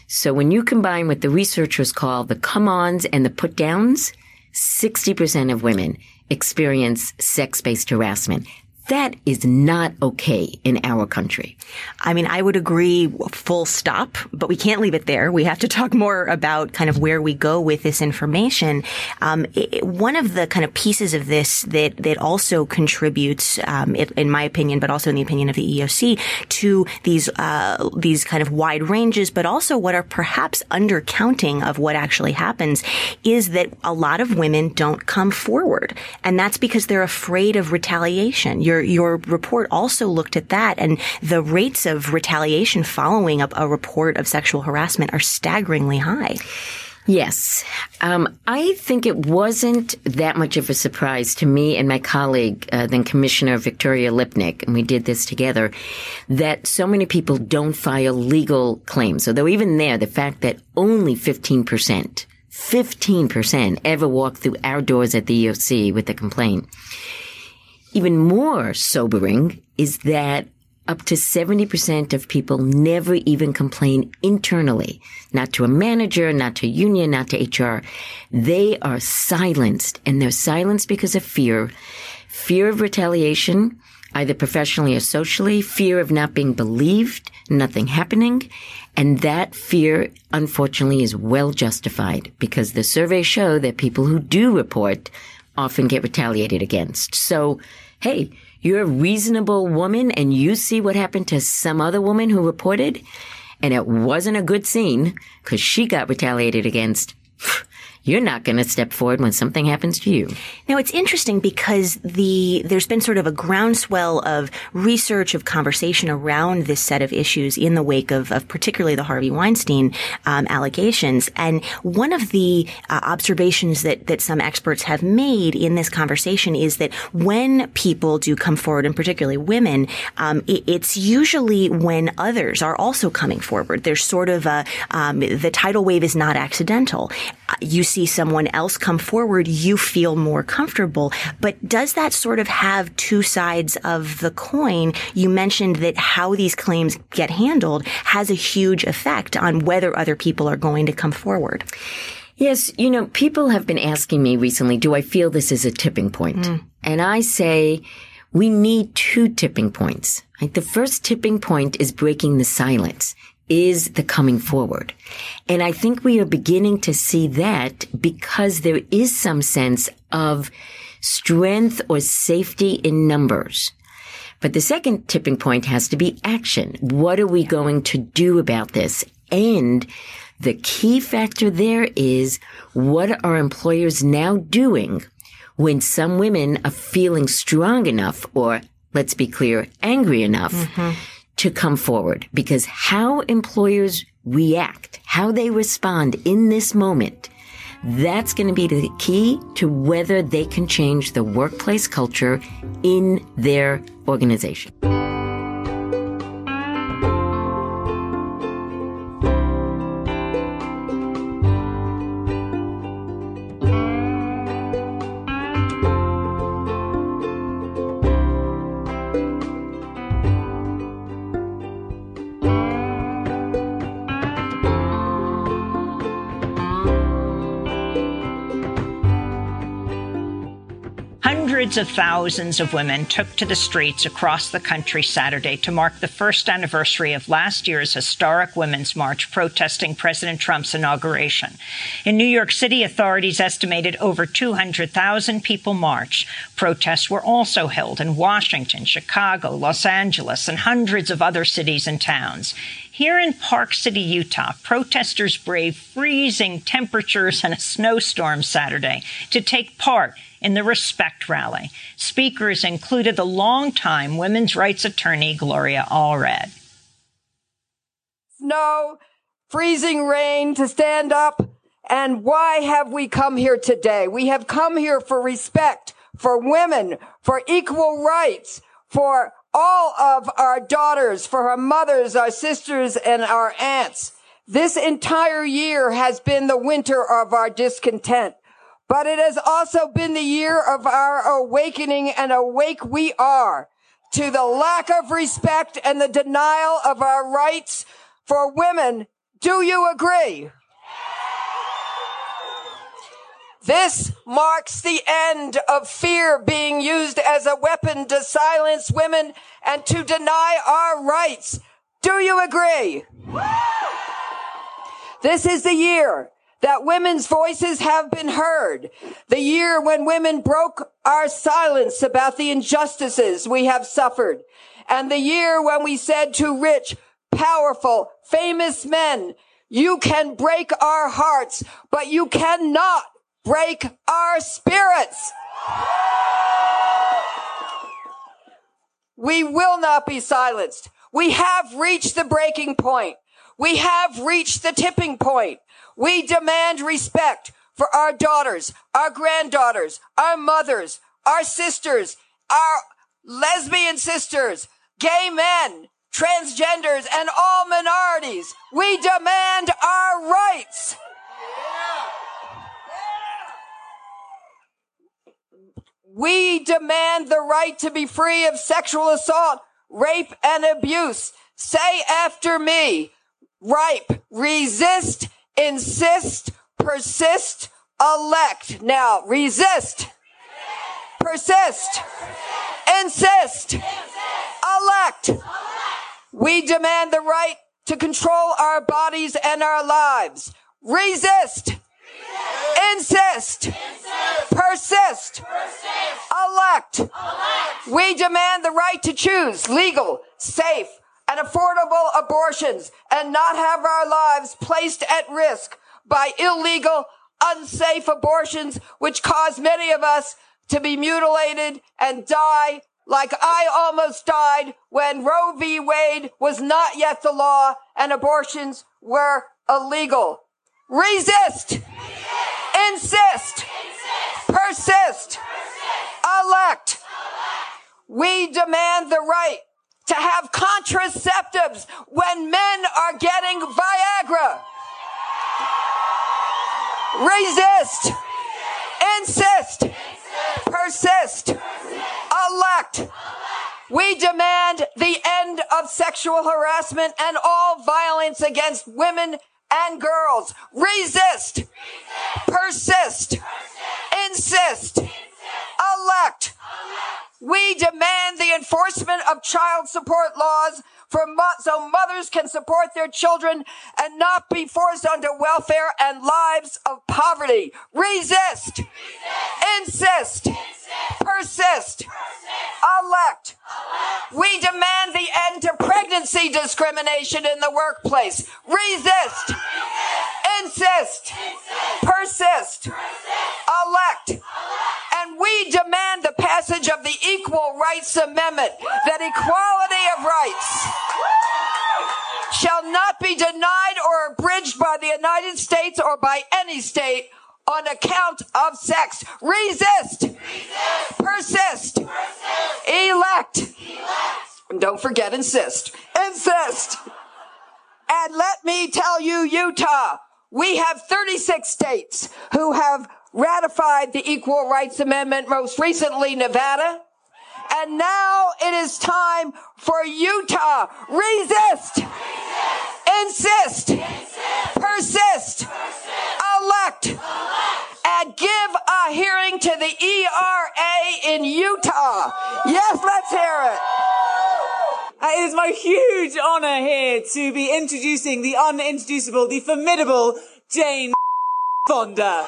Speaker 16: So when you combine what the researchers call the come ons and the put downs, 60% of women experience sex based harassment. That is not okay in our country.
Speaker 15: I mean, I would agree full stop, but we can't leave it there. We have to talk more about kind of where we go with this information. Um, it, one of the kind of pieces of this that, that also contributes, um, it, in my opinion, but also in the opinion of the EOC, to these, uh, these kind of wide ranges, but also what are perhaps undercounting of what actually happens is that a lot of women don't come forward. And that's because they're afraid of retaliation. Your, your report also looked at that and the rates of retaliation following a, a report of sexual harassment are staggeringly high.
Speaker 16: Yes. Um, I think it wasn't that much of a surprise to me and my colleague, uh, then Commissioner Victoria Lipnic, and we did this together, that so many people don't file legal claims. Although even there, the fact that only 15%, 15% ever walk through our doors at the EOC with a complaint. Even more sobering is that up to 70% of people never even complain internally, not to a manager, not to union, not to HR. They are silenced and they're silenced because of fear, fear of retaliation, either professionally or socially, fear of not being believed, nothing happening. And that fear, unfortunately, is well justified because the surveys show that people who do report often get retaliated against. So, hey, you're a reasonable woman and you see what happened to some other woman who reported and it wasn't a good scene because she got retaliated against. You're not going to step forward when something happens to you.
Speaker 15: Now it's interesting because the there's been sort of a groundswell of research of conversation around this set of issues in the wake of, of particularly the Harvey Weinstein um, allegations. And one of the uh, observations that that some experts have made in this conversation is that when people do come forward, and particularly women, um, it, it's usually when others are also coming forward. There's sort of a um, the tidal wave is not accidental. You see someone else come forward, you feel more comfortable. But does that sort of have two sides of the coin? You mentioned that how these claims get handled has a huge effect on whether other people are going to come forward.
Speaker 16: Yes, you know, people have been asking me recently, do I feel this is a tipping point? Mm. And I say, we need two tipping points. Like the first tipping point is breaking the silence, is the coming forward. And I think we are beginning to see that because there is some sense of strength or safety in numbers. But the second tipping point has to be action. What are we going to do about this? And the key factor there is what are employers now doing when some women are feeling strong enough or let's be clear, angry enough mm-hmm. To come forward because how employers react, how they respond in this moment, that's going to be the key to whether they can change the workplace culture in their organization.
Speaker 17: Of thousands of women took to the streets across the country Saturday to mark the first anniversary of last year's historic Women's March protesting President Trump's inauguration. In New York City, authorities estimated over 200,000 people marched. Protests were also held in Washington, Chicago, Los Angeles, and hundreds of other cities and towns. Here in Park City, Utah, protesters braved freezing temperatures and a snowstorm Saturday to take part in the Respect Rally. Speakers included the longtime women's rights attorney Gloria Allred.
Speaker 18: Snow freezing rain to stand up. And why have we come here today? We have come here for respect, for women, for equal rights, for all of our daughters, for our mothers, our sisters, and our aunts. This entire year has been the winter of our discontent, but it has also been the year of our awakening and awake we are to the lack of respect and the denial of our rights for women. Do you agree? This marks the end of fear being used as a weapon to silence women and to deny our rights. Do you agree? This is the year that women's voices have been heard. The year when women broke our silence about the injustices we have suffered. And the year when we said to rich, powerful, famous men, you can break our hearts, but you cannot break our spirits. We will not be silenced. We have reached the breaking point. We have reached the tipping point. We demand respect for our daughters, our granddaughters, our mothers, our sisters, our lesbian sisters, gay men, transgenders, and all minorities. We demand our rights. We demand the right to be free of sexual assault, rape, and abuse. Say after me, ripe, resist, insist, persist, elect. Now, resist, persist, insist, elect. We demand the right to control our bodies and our lives. Resist, insist, persist, elect. We demand the right to choose legal, safe, and affordable abortions and not have our lives placed at risk by illegal, unsafe abortions, which cause many of us to be mutilated and die like I almost died when Roe v. Wade was not yet the law and abortions were illegal. Resist. Resist. Insist. Insist. Persist. Persist. Elect. Elect. We demand the right to have contraceptives when men are getting Viagra. Resist. Insist. Persist. Elect. We demand the end of sexual harassment and all violence against women and girls. Resist. Persist. Insist. Elect. We demand the enforcement of child support laws for mo- so mothers can support their children and not be forced onto welfare and lives of poverty. Resist. Resist. Insist. Insist. Persist. Persist. Elect. Elect. We demand the end to pregnancy discrimination in the workplace. Resist. Resist. Insist. Insist. Persist. Persist. Elect. Elect. And we demand the passage of the Equal Rights Amendment that equality of rights shall not be denied or abridged by the United States or by any state on account of sex. Resist. Resist. Persist. Persist. Elect. Elect. And don't forget insist. Insist. And let me tell you, Utah, we have 36 states who have ratified the Equal Rights Amendment, most recently Nevada. And now it is time for Utah. Resist. Resist. Insist. Insist. Persist. Persist. Elect. Elect. And give a hearing to the ERA in Utah. Yes, let's hear it.
Speaker 19: Uh, it is my huge honor here to be introducing the unintroducible, the formidable Jane Fonda.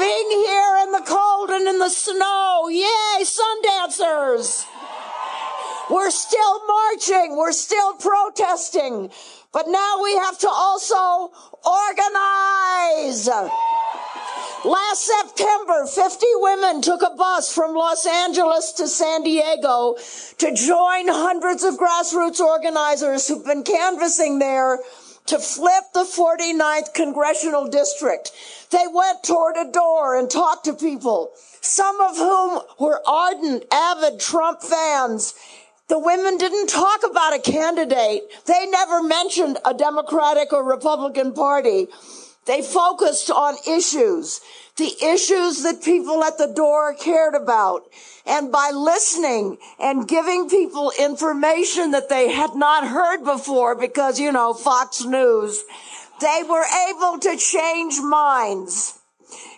Speaker 20: Being here in the cold and in the snow. Yay, sun dancers. We're still marching. We're still protesting. But now we have to also organize. Last September, 50 women took a bus from Los Angeles to San Diego to join hundreds of grassroots organizers who've been canvassing there to flip the 49th congressional district. They went toward a door and talked to people, some of whom were ardent, avid Trump fans. The women didn't talk about a candidate. They never mentioned a Democratic or Republican party. They focused on issues, the issues that people at the door cared about. And by listening and giving people information that they had not heard before, because, you know, Fox News, they were able to change minds.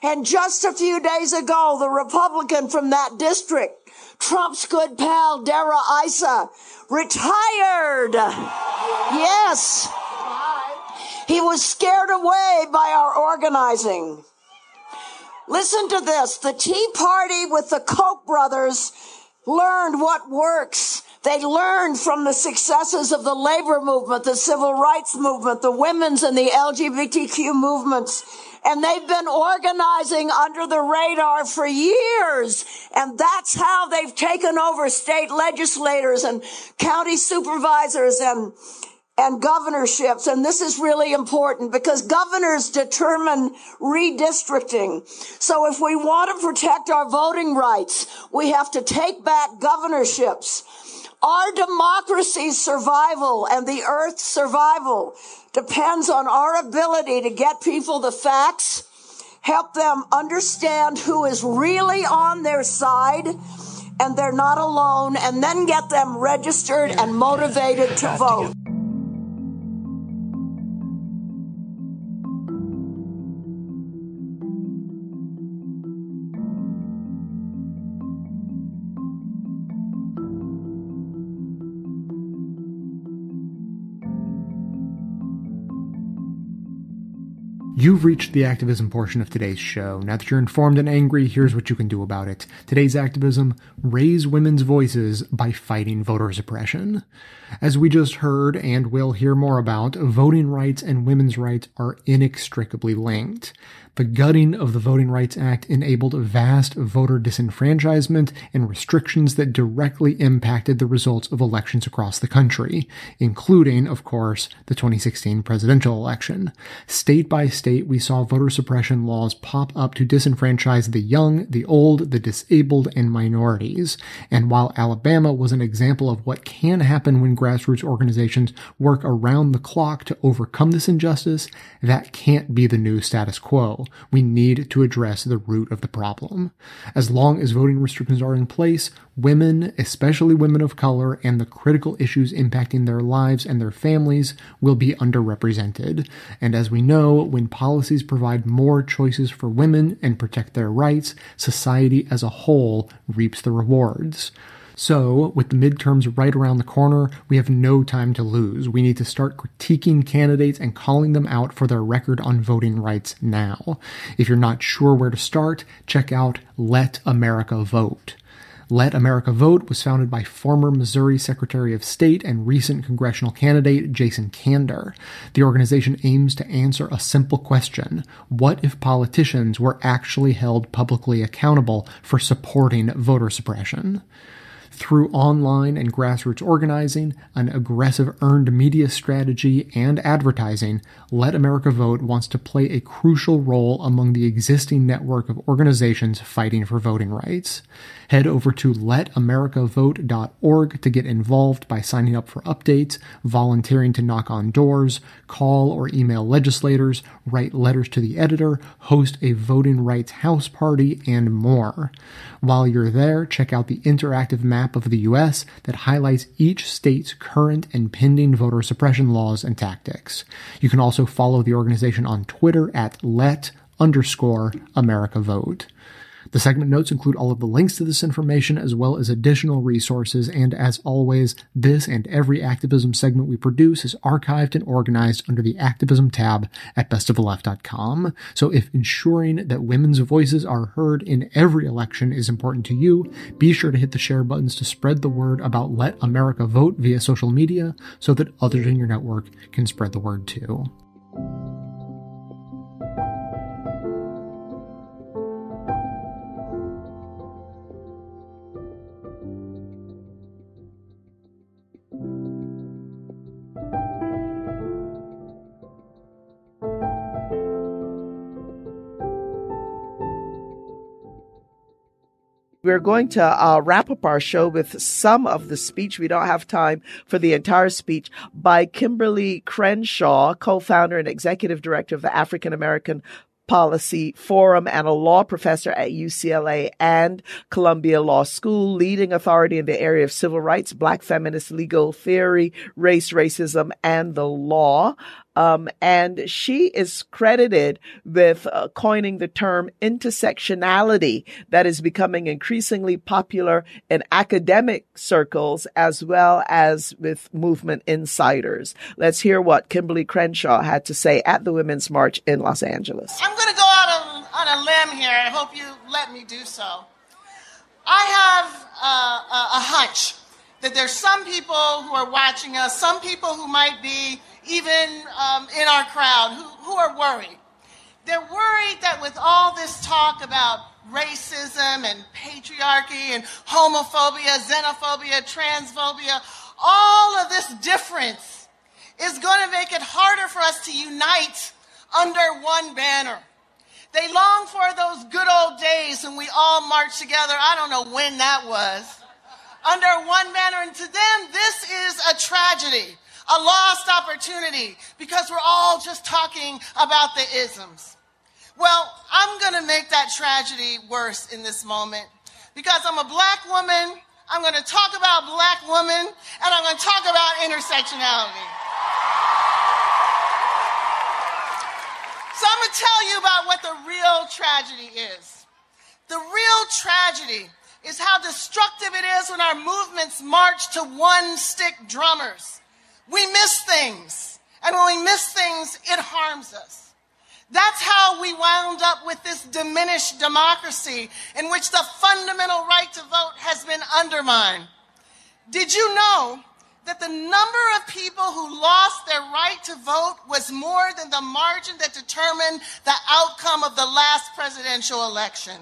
Speaker 20: And just a few days ago, the Republican from that district, Trump's good pal, Darrell Issa, retired. Yes. He was scared away by our organizing. Listen to this. The Tea Party with the Koch brothers learned what works. They learned from the successes of the labor movement, the civil rights movement, the women's and the LGBTQ movements. And they've been organizing under the radar for years. And that's how they've taken over state legislators and county supervisors and and governorships. And this is really important because governors determine redistricting. So if we want to protect our voting rights, we have to take back governorships. Our democracy's survival and the earth's survival depends on our ability to get people the facts, help them understand who is really on their side, and they're not alone, and then get them registered and motivated to vote.
Speaker 1: You've reached the activism portion of today's show. Now that you're informed and angry, here's what you can do about it. Today's activism raise women's voices by fighting voter suppression. As we just heard and will hear more about, voting rights and women's rights are inextricably linked. The gutting of the Voting Rights Act enabled vast voter disenfranchisement and restrictions that directly impacted the results of elections across the country, including, of course, the 2016 presidential election. State by state, we saw voter suppression laws pop up to disenfranchise the young, the old, the disabled, and minorities. And while Alabama was an example of what can happen when grassroots organizations work around the clock to overcome this injustice, that can't be the new status quo. We need to address the root of the problem. As long as voting restrictions are in place, women, especially women of color, and the critical issues impacting their lives and their families will be underrepresented. And as we know, when policies provide more choices for women and protect their rights, society as a whole reaps the rewards. So, with the midterms right around the corner, we have no time to lose. We need to start critiquing candidates and calling them out for their record on voting rights now. If you're not sure where to start, check out Let America Vote. Let America Vote was founded by former Missouri Secretary of State and recent congressional candidate Jason Kander. The organization aims to answer a simple question. What if politicians were actually held publicly accountable for supporting voter suppression? Through online and grassroots organizing, an aggressive earned media strategy, and advertising, Let America Vote wants to play a crucial role among the existing network of organizations fighting for voting rights. Head over to letamericavote.org to get involved by signing up for updates, volunteering to knock on doors, call or email legislators, write letters to the editor, host a voting rights house party, and more. While you're there, check out the interactive map of the U.S. that highlights each state's current and pending voter suppression laws and tactics. You can also follow the organization on Twitter at let underscore America Vote. The segment notes include all of the links to this information as well as additional resources. And as always, this and every activism segment we produce is archived and organized under the activism tab at bestoftheleft.com. So if ensuring that women's voices are heard in every election is important to you, be sure to hit the share buttons to spread the word about Let America Vote via social media so that others in your network can spread the word too.
Speaker 21: We're going to uh, wrap up our show with some of the speech. We don't have time for the entire speech by Kimberlé Crenshaw, co-founder and executive director of the African American Policy Forum and a law professor at UCLA and Columbia Law School, leading authority in the area of civil rights, black feminist legal theory, race, racism, and the law. Um, and she is credited with uh, coining the term intersectionality that is becoming increasingly popular in academic circles as well as with movement insiders. Let's hear what Kimberlé Crenshaw had to say at the Women's March in Los Angeles.
Speaker 22: I'm going to go out on, on, a limb here. I hope you let me do so. I have uh, a, a hunch that there's some people who are watching us, some people who might be even um, in our crowd, who, who are worried. They're worried that with all this talk about racism and patriarchy and homophobia, xenophobia, transphobia, all of this difference is going to make it harder for us to unite under one banner. They long for those good old days when we all marched together. I don't know when that was. Under one banner. And to them, this is a tragedy a lost opportunity because we're all just talking about the isms. Well, I'm going to make that tragedy worse in this moment because I'm a black woman. I'm going to talk about black women and I'm going to talk about intersectionality. So I'm going to tell you about what the real tragedy is. The real tragedy is how destructive it is when our movements march to one stick drummers we miss things. And when we miss things, it harms us. That's how we wound up with this diminished democracy in which the fundamental right to vote has been undermined. Did you know that the number of people who lost their right to vote was more than the margin that determined the outcome of the last presidential election?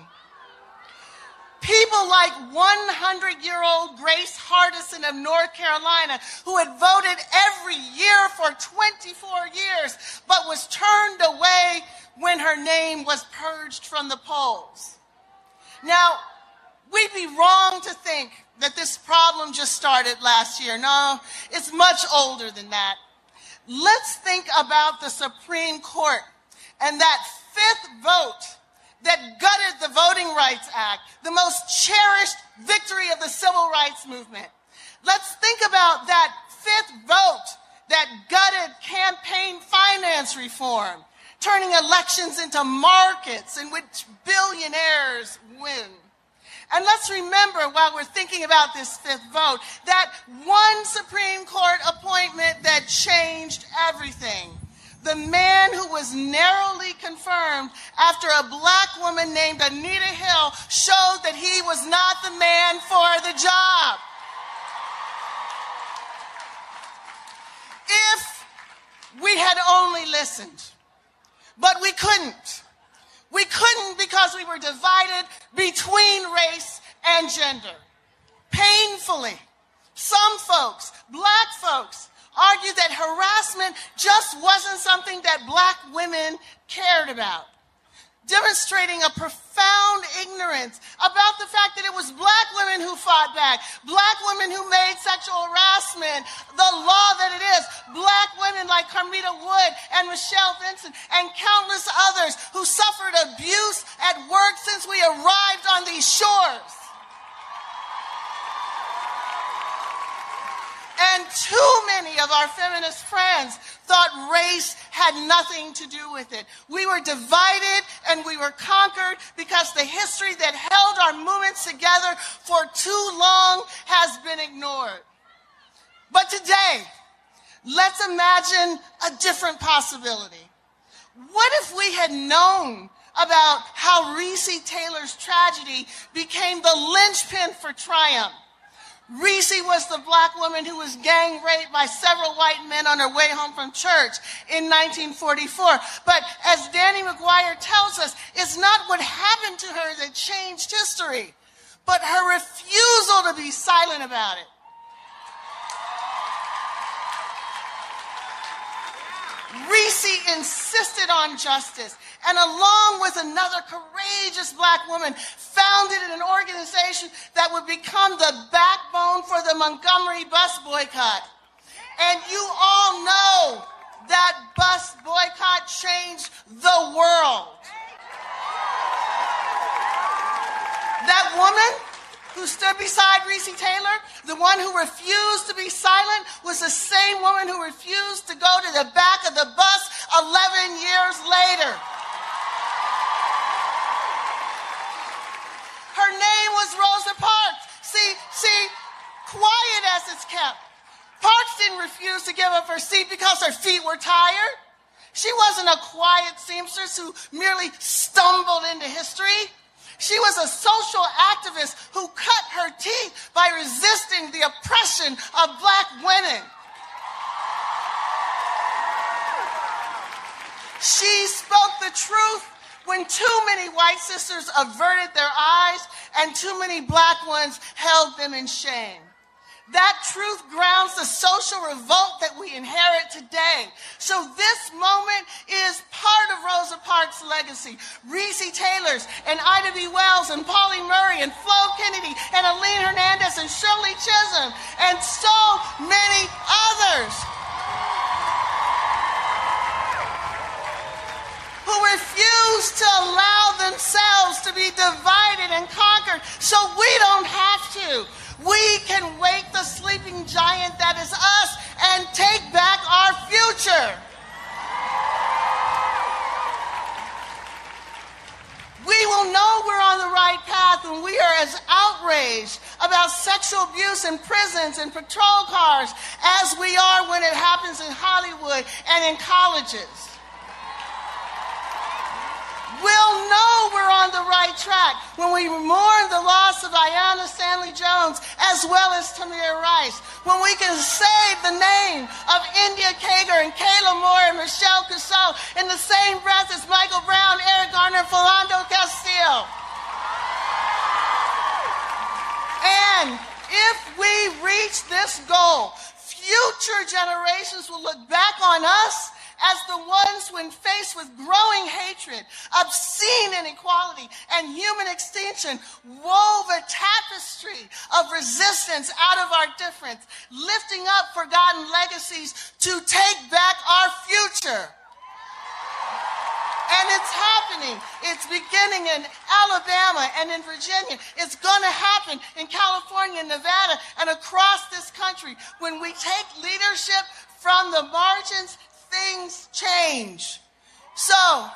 Speaker 22: People like 100 year old Grace Hardison of North Carolina, who had voted every year for 24 years, but was turned away when her name was purged from the polls. Now, we'd be wrong to think that this problem just started last year. No, it's much older than that. Let's think about the Supreme Court and that fifth vote that gutted the Voting Rights Act, the most cherished victory of the civil rights movement. Let's think about that fifth vote that gutted campaign finance reform, turning elections into markets in which billionaires win. And let's remember while we're thinking about this fifth vote, that one Supreme Court appointment that changed everything the man who was narrowly confirmed after a black woman named Anita Hill showed that he was not the man for the job. If we had only listened, but we couldn't. We couldn't because we were divided between race and gender. Painfully, some folks, black folks, argued that harassment just wasn't something that black women cared about, demonstrating a profound ignorance about the fact that it was black women who fought back, black women who made sexual harassment the law that it is, black women like Carmita Wood and Mechelle Vinson and countless others who suffered abuse at work since we arrived on these shores. And too many of our feminist friends thought race had nothing to do with it. We were divided and we were conquered because the history that held our movements together for too long has been ignored. But today, let's imagine a different possibility. What if we had known about how Recy Taylor's tragedy became the linchpin for triumph? Recy was the black woman who was gang raped by several white men on her way home from church in 1944. But as Danielle McGuire tells us, it's not what happened to her that changed history, but her refusal to be silent about it. Recy insisted on justice and along with another courageous black woman founded an organization that would become the backbone for the Montgomery bus boycott. And you all know that bus boycott changed the world. That woman who stood beside Recy Taylor, the one who refused to be silent, was the same woman who refused to go to the back of the bus 11 years later. Her name was Rosa Parks. See, see, quiet as it's kept. Parks didn't refuse to give up her seat because her feet were tired. She wasn't a quiet seamstress who merely stumbled into history. She was a social activist who cut her teeth by resisting the oppression of black women. She spoke the truth when too many white sisters averted their eyes and too many black ones held them in shame. That truth grounds the social revolt that we inherit today. So this moment is part of Rosa Parks' legacy. Recy Taylor's and Ida B. Wells and Pauli Murray and Flo Kennedy and Aileen Hernandez and Shirley Chisholm and so many others. Who refuse to allow themselves to be divided and conquered so we don't have to. We can wake the sleeping giant that is us and take back our future. We will know we're on the right path when we are as outraged about sexual abuse in prisons and patrol cars as we are when it happens in Hollywood and in colleges. We'll know we're on the right track when we mourn the loss of Aiyana Stanley Jones as well as Tamir Rice. When we can save the name of India Kager and Kayla Moore and Michelle Cusseaux in the same breath as Michael Brown, Eric Garner, and Philando Castile. And if we reach this goal, future generations will look back on us as the ones when faced with growing hatred, obscene inequality, and human extinction, wove a tapestry of resistance out of our difference, lifting up forgotten legacies to take back our future. And it's happening. It's beginning in Alabama and in Virginia. It's going to happen in California, Nevada, and across this country when we take leadership from the margins things change. So,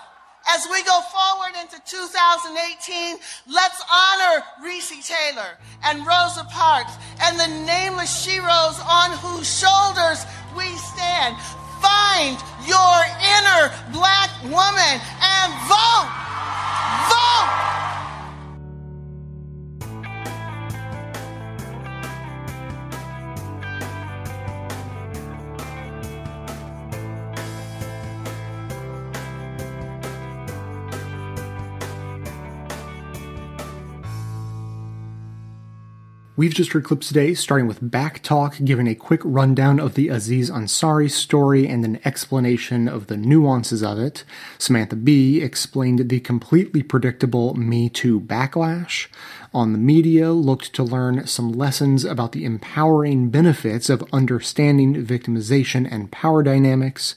Speaker 22: as we go forward into 2018, let's honor Recy Taylor and Rosa Parks and the nameless sheroes on whose shoulders we stand. Find your inner black woman and vote. Vote.
Speaker 1: We've just heard clips today, starting with Back Talk, giving a quick rundown of the Aziz Ansari story and an explanation of the nuances of it. Samantha Bee explained the completely predictable Me Too backlash. On the media, looked to learn some lessons about the empowering benefits of understanding victimization and power dynamics.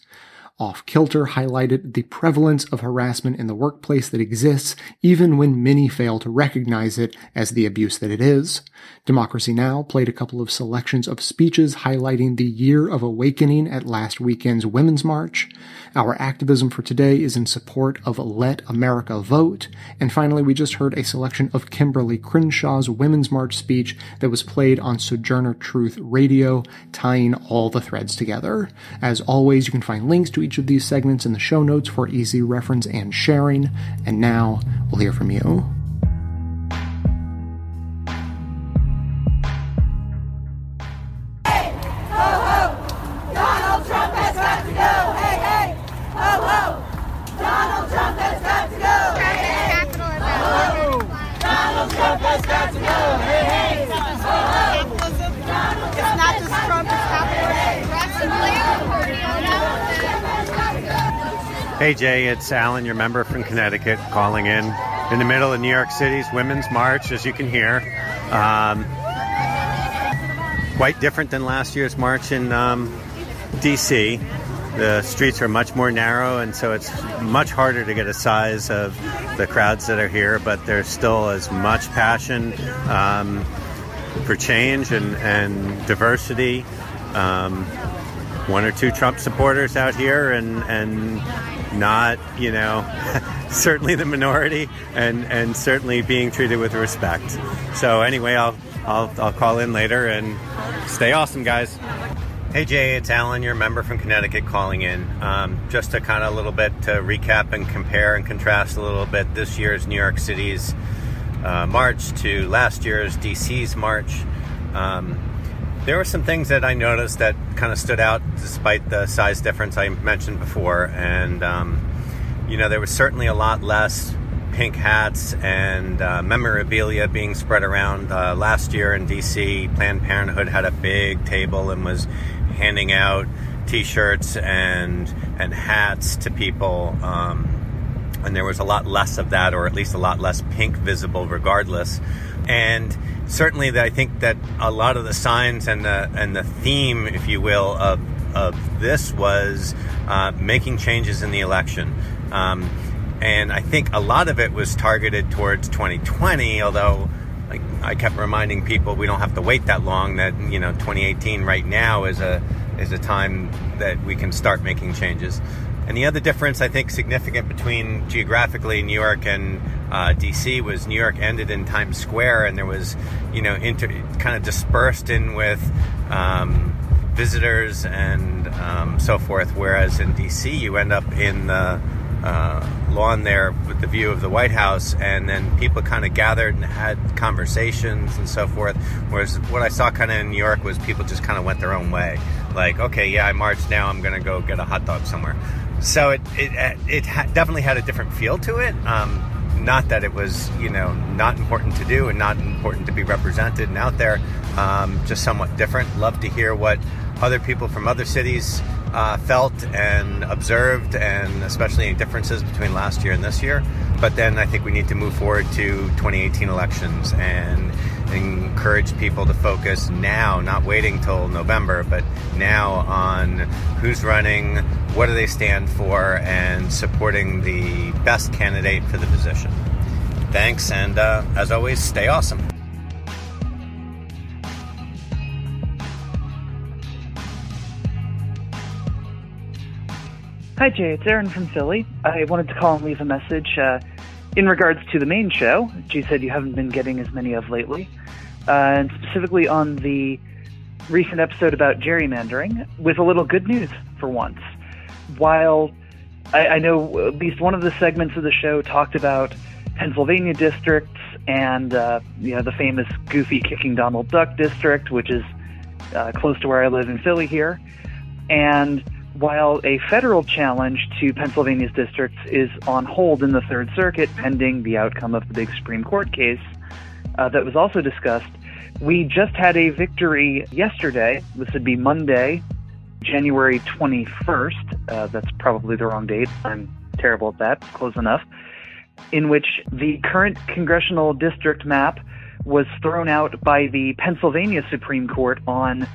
Speaker 1: Off Kilter highlighted the prevalence of harassment in the workplace that exists even when many fail to recognize it as the abuse that it is. Democracy Now! played a couple of selections of speeches highlighting the year of awakening at last weekend's Women's March. Our activism for today is in support of Let America Vote. And finally, we just heard a selection of Kimberlé Crenshaw's Women's March speech that was played on Sojourner Truth Radio, tying all the threads together. As always, you can find links to each of these segments in the show notes for easy reference and sharing. And now we'll hear from you.
Speaker 23: Hey Jay, it's Alan, your member from Connecticut, calling in in the middle of New York City's Women's March, as you can hear. Um, quite different than last year's march in um, DC. The streets are much more narrow, and so it's much harder to get a size of the crowds that are here, but there's still as much passion um, for change and, and diversity. Um, one or two Trump supporters out here, and, and not, you know, certainly the minority, and, and certainly being treated with respect. So anyway, I'll, I'll, I'll call in later and stay awesome, guys. Hey Jay, it's Alan, your member from Connecticut, calling in. Um, just to kind of a little bit to recap and compare and contrast a little bit this year's New York City's uh, march to last year's DC's march. Um, there were some things that I noticed that kind of stood out despite the size difference I mentioned before. And, um, you know, there was certainly a lot less pink hats and uh, memorabilia being spread around. Uh, last year in DC, Planned Parenthood had a big table and was handing out T-shirts and and hats to people. Um, and there was a lot less of that, or at least a lot less pink visible, regardless. And certainly, that I think that a lot of the signs and the and the theme, if you will, of of this was uh, making changes in the election. Um, and I think a lot of it was targeted towards 2020, although I kept reminding people we don't have to wait that long that you know 2018 right now is a is a time that we can start making changes. And the other difference I think significant between geographically New York and uh, DC was New York ended in Times Square and there was you know inter- kind of dispersed in with um, visitors and um, so forth, whereas in DC you end up in the uh, lawn there with the view of the White House, and then people kind of gathered and had conversations and so forth. Whereas what I saw kind of in New York was people just kind of went their own way. Like, okay, yeah, I marched now, I'm going to go get a hot dog somewhere. So it it it definitely had a different feel to it. Um, not that it was you know not important to do and not important to be represented and out there. Um, just somewhat different. Love to hear what other people from other cities uh, felt and observed, and especially any differences between last year and this year. But then I think we need to move forward to 2018 elections and encourage people to focus now, not waiting till November, but now on who's running, what do they stand for, and supporting the best candidate for the position. Thanks, and uh, as always, stay awesome.
Speaker 24: Hi, Jay. It's Aaron from Philly. I wanted to call and leave a message uh, in regards to the main show. Jay said you haven't been getting as many of lately, uh, and specifically on the recent episode about gerrymandering, with a little good news for once. While I, I know at least one of the segments of the show talked about Pennsylvania districts and uh, you know the famous goofy kicking Donald Duck district, which is uh, close to where I live in Philly here, and while a federal challenge to Pennsylvania's districts is on hold in the Third Circuit pending the outcome of the big Supreme Court case uh, that was also discussed, we just had a victory yesterday. This would be Monday, January 21st. Uh, that's probably the wrong date. I'm terrible at that. Close enough. In which the current congressional district map was thrown out by the Pennsylvania Supreme Court on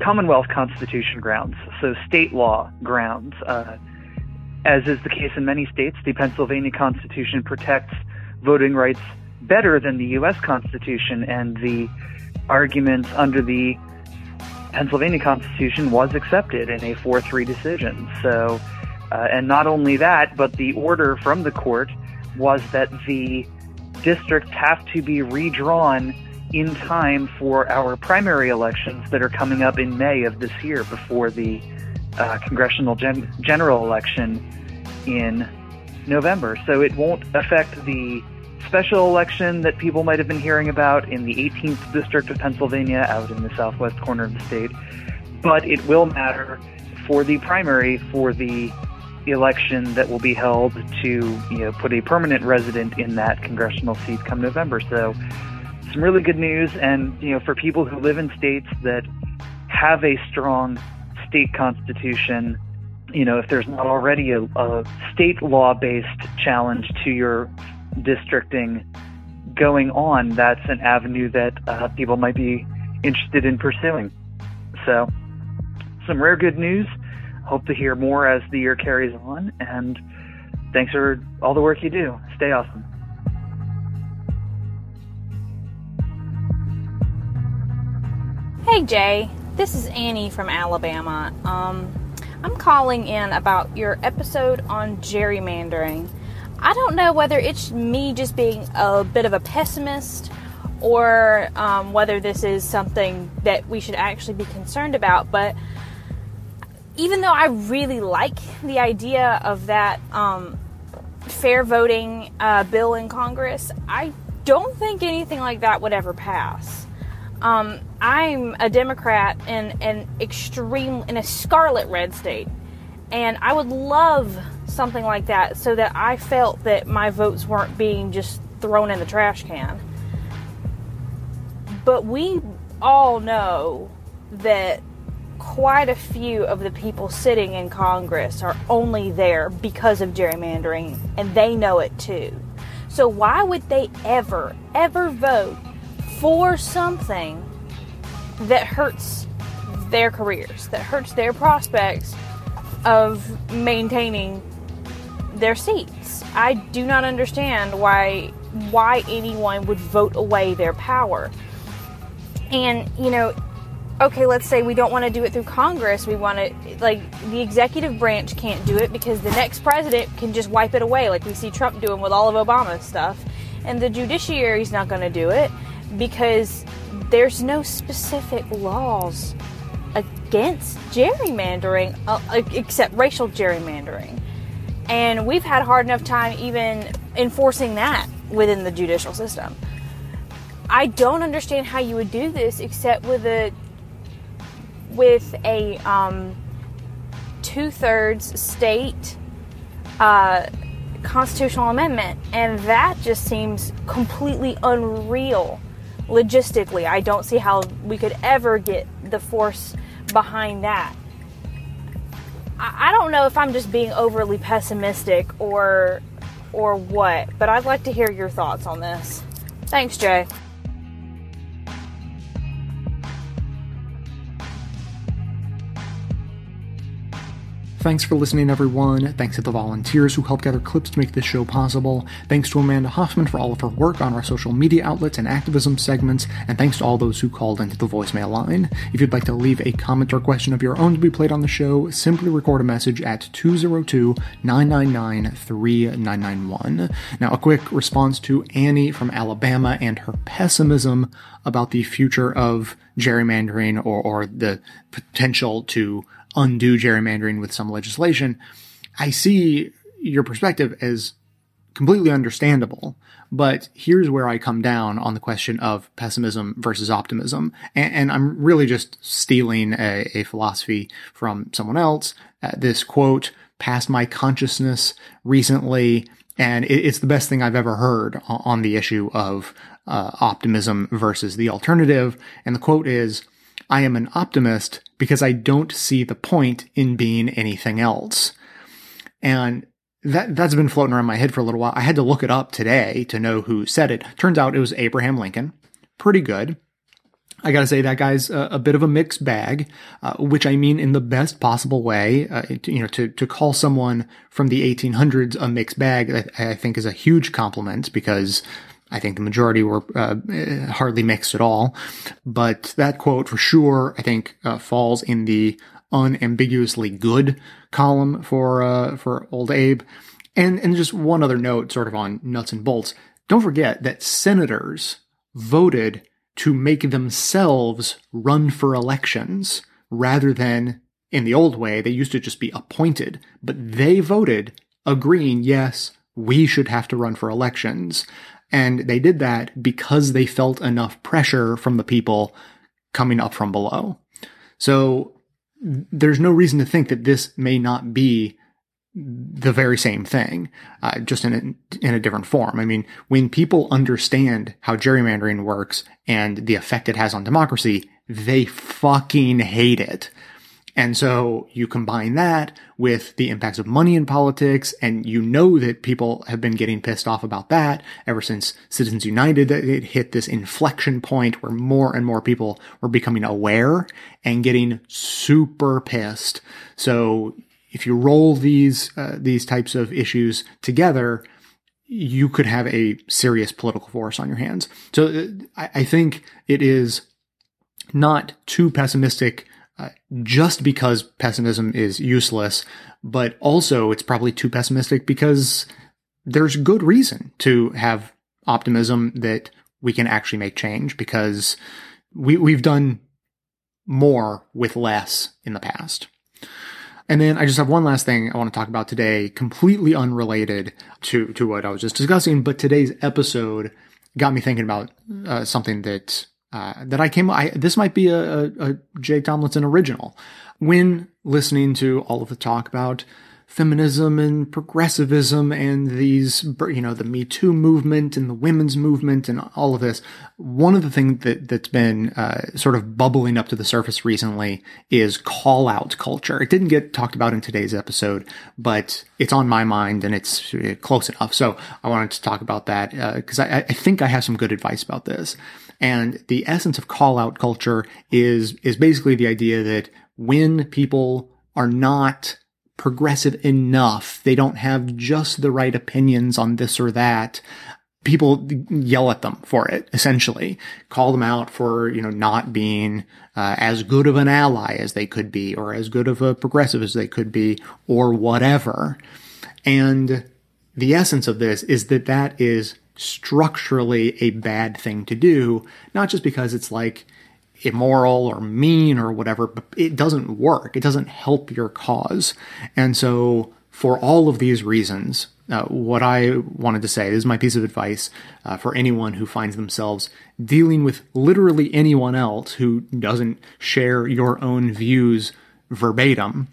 Speaker 24: Commonwealth Constitution grounds, so state law grounds. Uh, as is the case in many states, the Pennsylvania Constitution protects voting rights better than the U.S. Constitution, and the argument under the Pennsylvania Constitution was accepted in a 4 3 decision. So, uh, and not only that, but the order from the court was that the districts have to be redrawn in time for our primary elections that are coming up in May of this year before the uh, congressional gen- general election in November. So it won't affect the special election that people might have been hearing about in the 18th district of Pennsylvania out in the southwest corner of the state, but it will matter for the primary for the election that will be held to you know put a permanent resident in that congressional seat come November. So some really good news. And, you know, for people who live in states that have a strong state constitution, you know, if there's not already a, a state law based challenge to your districting going on, that's an avenue that uh, people might be interested in pursuing. So, some rare good news. Hope to hear more as the year carries on. And thanks for all the work you do. Stay awesome.
Speaker 25: Hey Jay, this is Annie from Alabama. Um, I'm calling in about your episode on gerrymandering. I don't know whether it's me just being a bit of a pessimist or um, whether this is something that we should actually be concerned about, but even though I really like the idea of that um, fair voting uh, bill in Congress, I don't think anything like that would ever pass. Um, I'm a Democrat in an extreme in a scarlet red state, and I would love something like that so that I felt that my votes weren't being just thrown in the trash can. But we all know that quite a few of the people sitting in Congress are only there because of gerrymandering, and they know it too. So, why would they ever, ever vote for something that hurts their careers, that hurts their prospects of maintaining their seats? I do not understand why why anyone would vote away their power. And, you know, okay, let's say we don't want to do it through Congress. We want to, like, the executive branch can't do it because the next president can just wipe it away, like we see Trump doing with all of Obama's stuff. And the judiciary's not going to do it because there's no specific laws against gerrymandering uh, except racial gerrymandering. And we've had a hard enough time even enforcing that within the judicial system. I don't understand how you would do this except with a with a um, two thirds state uh, constitutional amendment, and that just seems completely unreal logistically. I don't see how we could ever get the force behind that. I, don't know if I'm just being overly pessimistic or or what, but I'd like to hear your thoughts on this. Thanks, Jay.
Speaker 1: Thanks for listening, everyone. Thanks to the volunteers who helped gather clips to make this show possible. Thanks to Amanda Hoffman for all of her work on our social media outlets and activism segments. And thanks to all those who called into the voicemail line. If you'd like to leave a comment or question of your own to be played on the show, simply record a message at 202 999 3991. Now, a quick response to Annie from Alabama and her pessimism about the future of gerrymandering or, or the potential to undo gerrymandering with some legislation, I see your perspective as completely understandable. But here's where I come down on the question of pessimism versus optimism. And, and I'm really just stealing a, a philosophy from someone else. Uh, this quote passed my consciousness recently, and it, it's the best thing I've ever heard on, on the issue of uh, optimism versus the alternative. And the quote is, I am an optimist because I don't see the point in being anything else. And that, that's been floating around my head for a little while. I had to look it up today to know who said it. Turns out it was Abraham Lincoln. Pretty good. I gotta say that guy's a, a bit of a mixed bag, uh, which I mean in the best possible way. Uh, to, you know, to to call someone from the 1800s a mixed bag, I, I think is a huge compliment because I think the majority were uh, hardly mixed at all. But that quote for sure, I think, uh, falls in the unambiguously good column for uh, for old Abe. And and just one other note, sort of on nuts and bolts. Don't forget that senators voted to make themselves run for elections rather than in the old way they used to just be appointed, but they voted agreeing, yes, we should have to run for elections. And they did that because they felt enough pressure from the people coming up from below. So there's no reason to think that this may not be the very same thing, uh, just in a, in a different form. I mean, when people understand how gerrymandering works and the effect it has on democracy, they fucking hate it. And so you combine that with the impacts of money in politics, and you know that people have been getting pissed off about that ever since Citizens United. That it hit this inflection point where more and more people were becoming aware and getting super pissed. So if you roll these uh, these types of issues together, you could have a serious political force on your hands. So uh, I, I think it is not too pessimistic uh, just because pessimism is useless, but also it's probably too pessimistic because there's good reason to have optimism that we can actually make change because we, we've done more with less in the past. And then I just have one last thing I want to talk about today, completely unrelated to, to what I was just discussing, but today's episode got me thinking about uh, something that uh, that I came. I, this might be a, a, a Jay Tomlinson original. When listening to all of the talk about feminism and progressivism and these, you know, the Me Too movement and the women's movement and all of this. One of the things that, that's been uh, sort of bubbling up to the surface recently is call out culture. It didn't get talked about in today's episode, but it's on my mind and it's uh, close enough. So I wanted to talk about that because uh, I, I think I have some good advice about this. And the essence of call out culture is, is basically the idea that when people are not progressive enough, they don't have just the right opinions on this or that, people yell at them for it, essentially. Call them out for, you know, not being uh, as good of an ally as they could be, or as good of a progressive as they could be, or whatever. And the essence of this is that that is structurally a bad thing to do, not just because it's like immoral or mean or whatever, but it doesn't work. It doesn't help your cause. And so, for all of these reasons, uh, what I wanted to say is my piece of advice uh, for anyone who finds themselves dealing with literally anyone else who doesn't share your own views verbatim.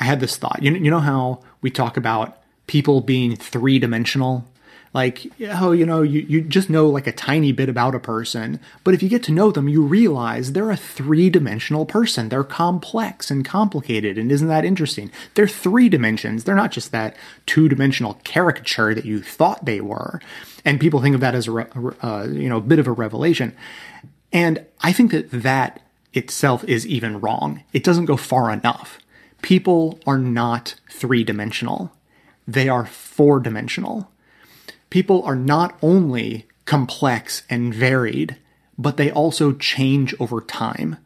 Speaker 1: I had this thought. You, you know how we talk about people being three dimensional like oh you know you, you just know like a tiny bit about a person but if you get to know them you realize they're a three-dimensional person. They're complex and complicated and isn't that interesting? They're three dimensions. They're not just that two-dimensional caricature that you thought they were. And people think of that as a uh, you know a bit of a revelation. And i think that that itself is even wrong. It doesn't go far enough. People are not three-dimensional. They are four-dimensional people are not only complex and varied, but they also change over time.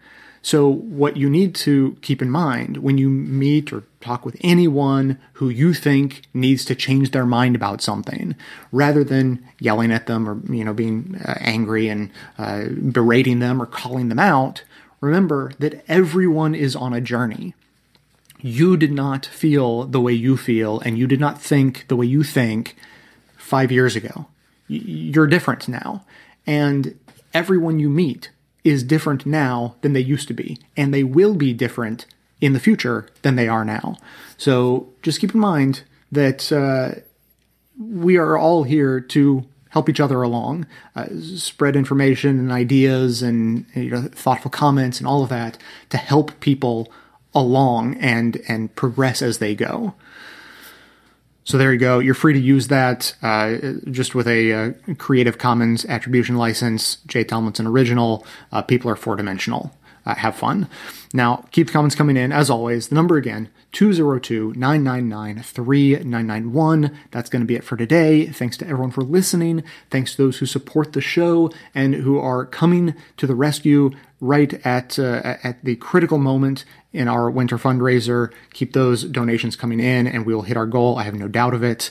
Speaker 1: So, what you need to keep in mind when you meet or talk with anyone who you think needs to change their mind about something, rather than yelling at them or you know being uh, angry and uh, berating them or calling them out, remember that everyone is on a journey. You did not feel the way you feel, and you did not think the way you think five years ago. You're different now. And everyone you meet is different now than they used to be. And they will be different in the future than they are now. So just keep in mind that uh, we are all here to help each other along, uh, spread information and ideas and you know, thoughtful comments and all of that to help people along and and progress as they go. So there you go. You're free to use that uh, just with a uh, Creative Commons attribution license, Jay Tomlinson original. Uh, people are four dimensional. Uh, have fun. Now, keep the comments coming in. As always, the number again, 202-999-3991. That's going to be it for today. Thanks to everyone for listening. Thanks to those who support the show and who are coming to the rescue right at uh, at the critical moment in our winter fundraiser. Keep those donations coming in, and we will hit our goal. I have no doubt of it.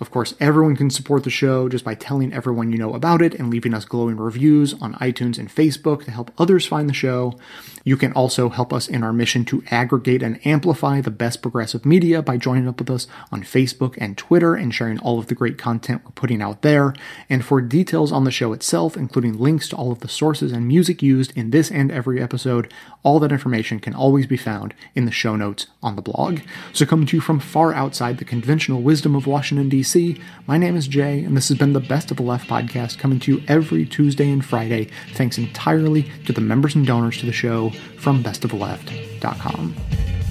Speaker 1: Of course, everyone can support the show just by telling everyone you know about it and leaving us glowing reviews on iTunes and Facebook to help others find the show. You can also help us in our mission to aggregate and amplify the best progressive media by joining up with us on Facebook and Twitter and sharing all of the great content we're putting out there. And for details on the show itself, including links to all of the sources and music used in this and every episode, all that information can always be found in the show notes on the blog. So coming to you from far outside the conventional wisdom of Washington, D.C.. My name is Jay, and this has been the Best of the Left podcast coming to you every Tuesday and Friday, thanks entirely to the members and donors to the show from bestoftheleft.com.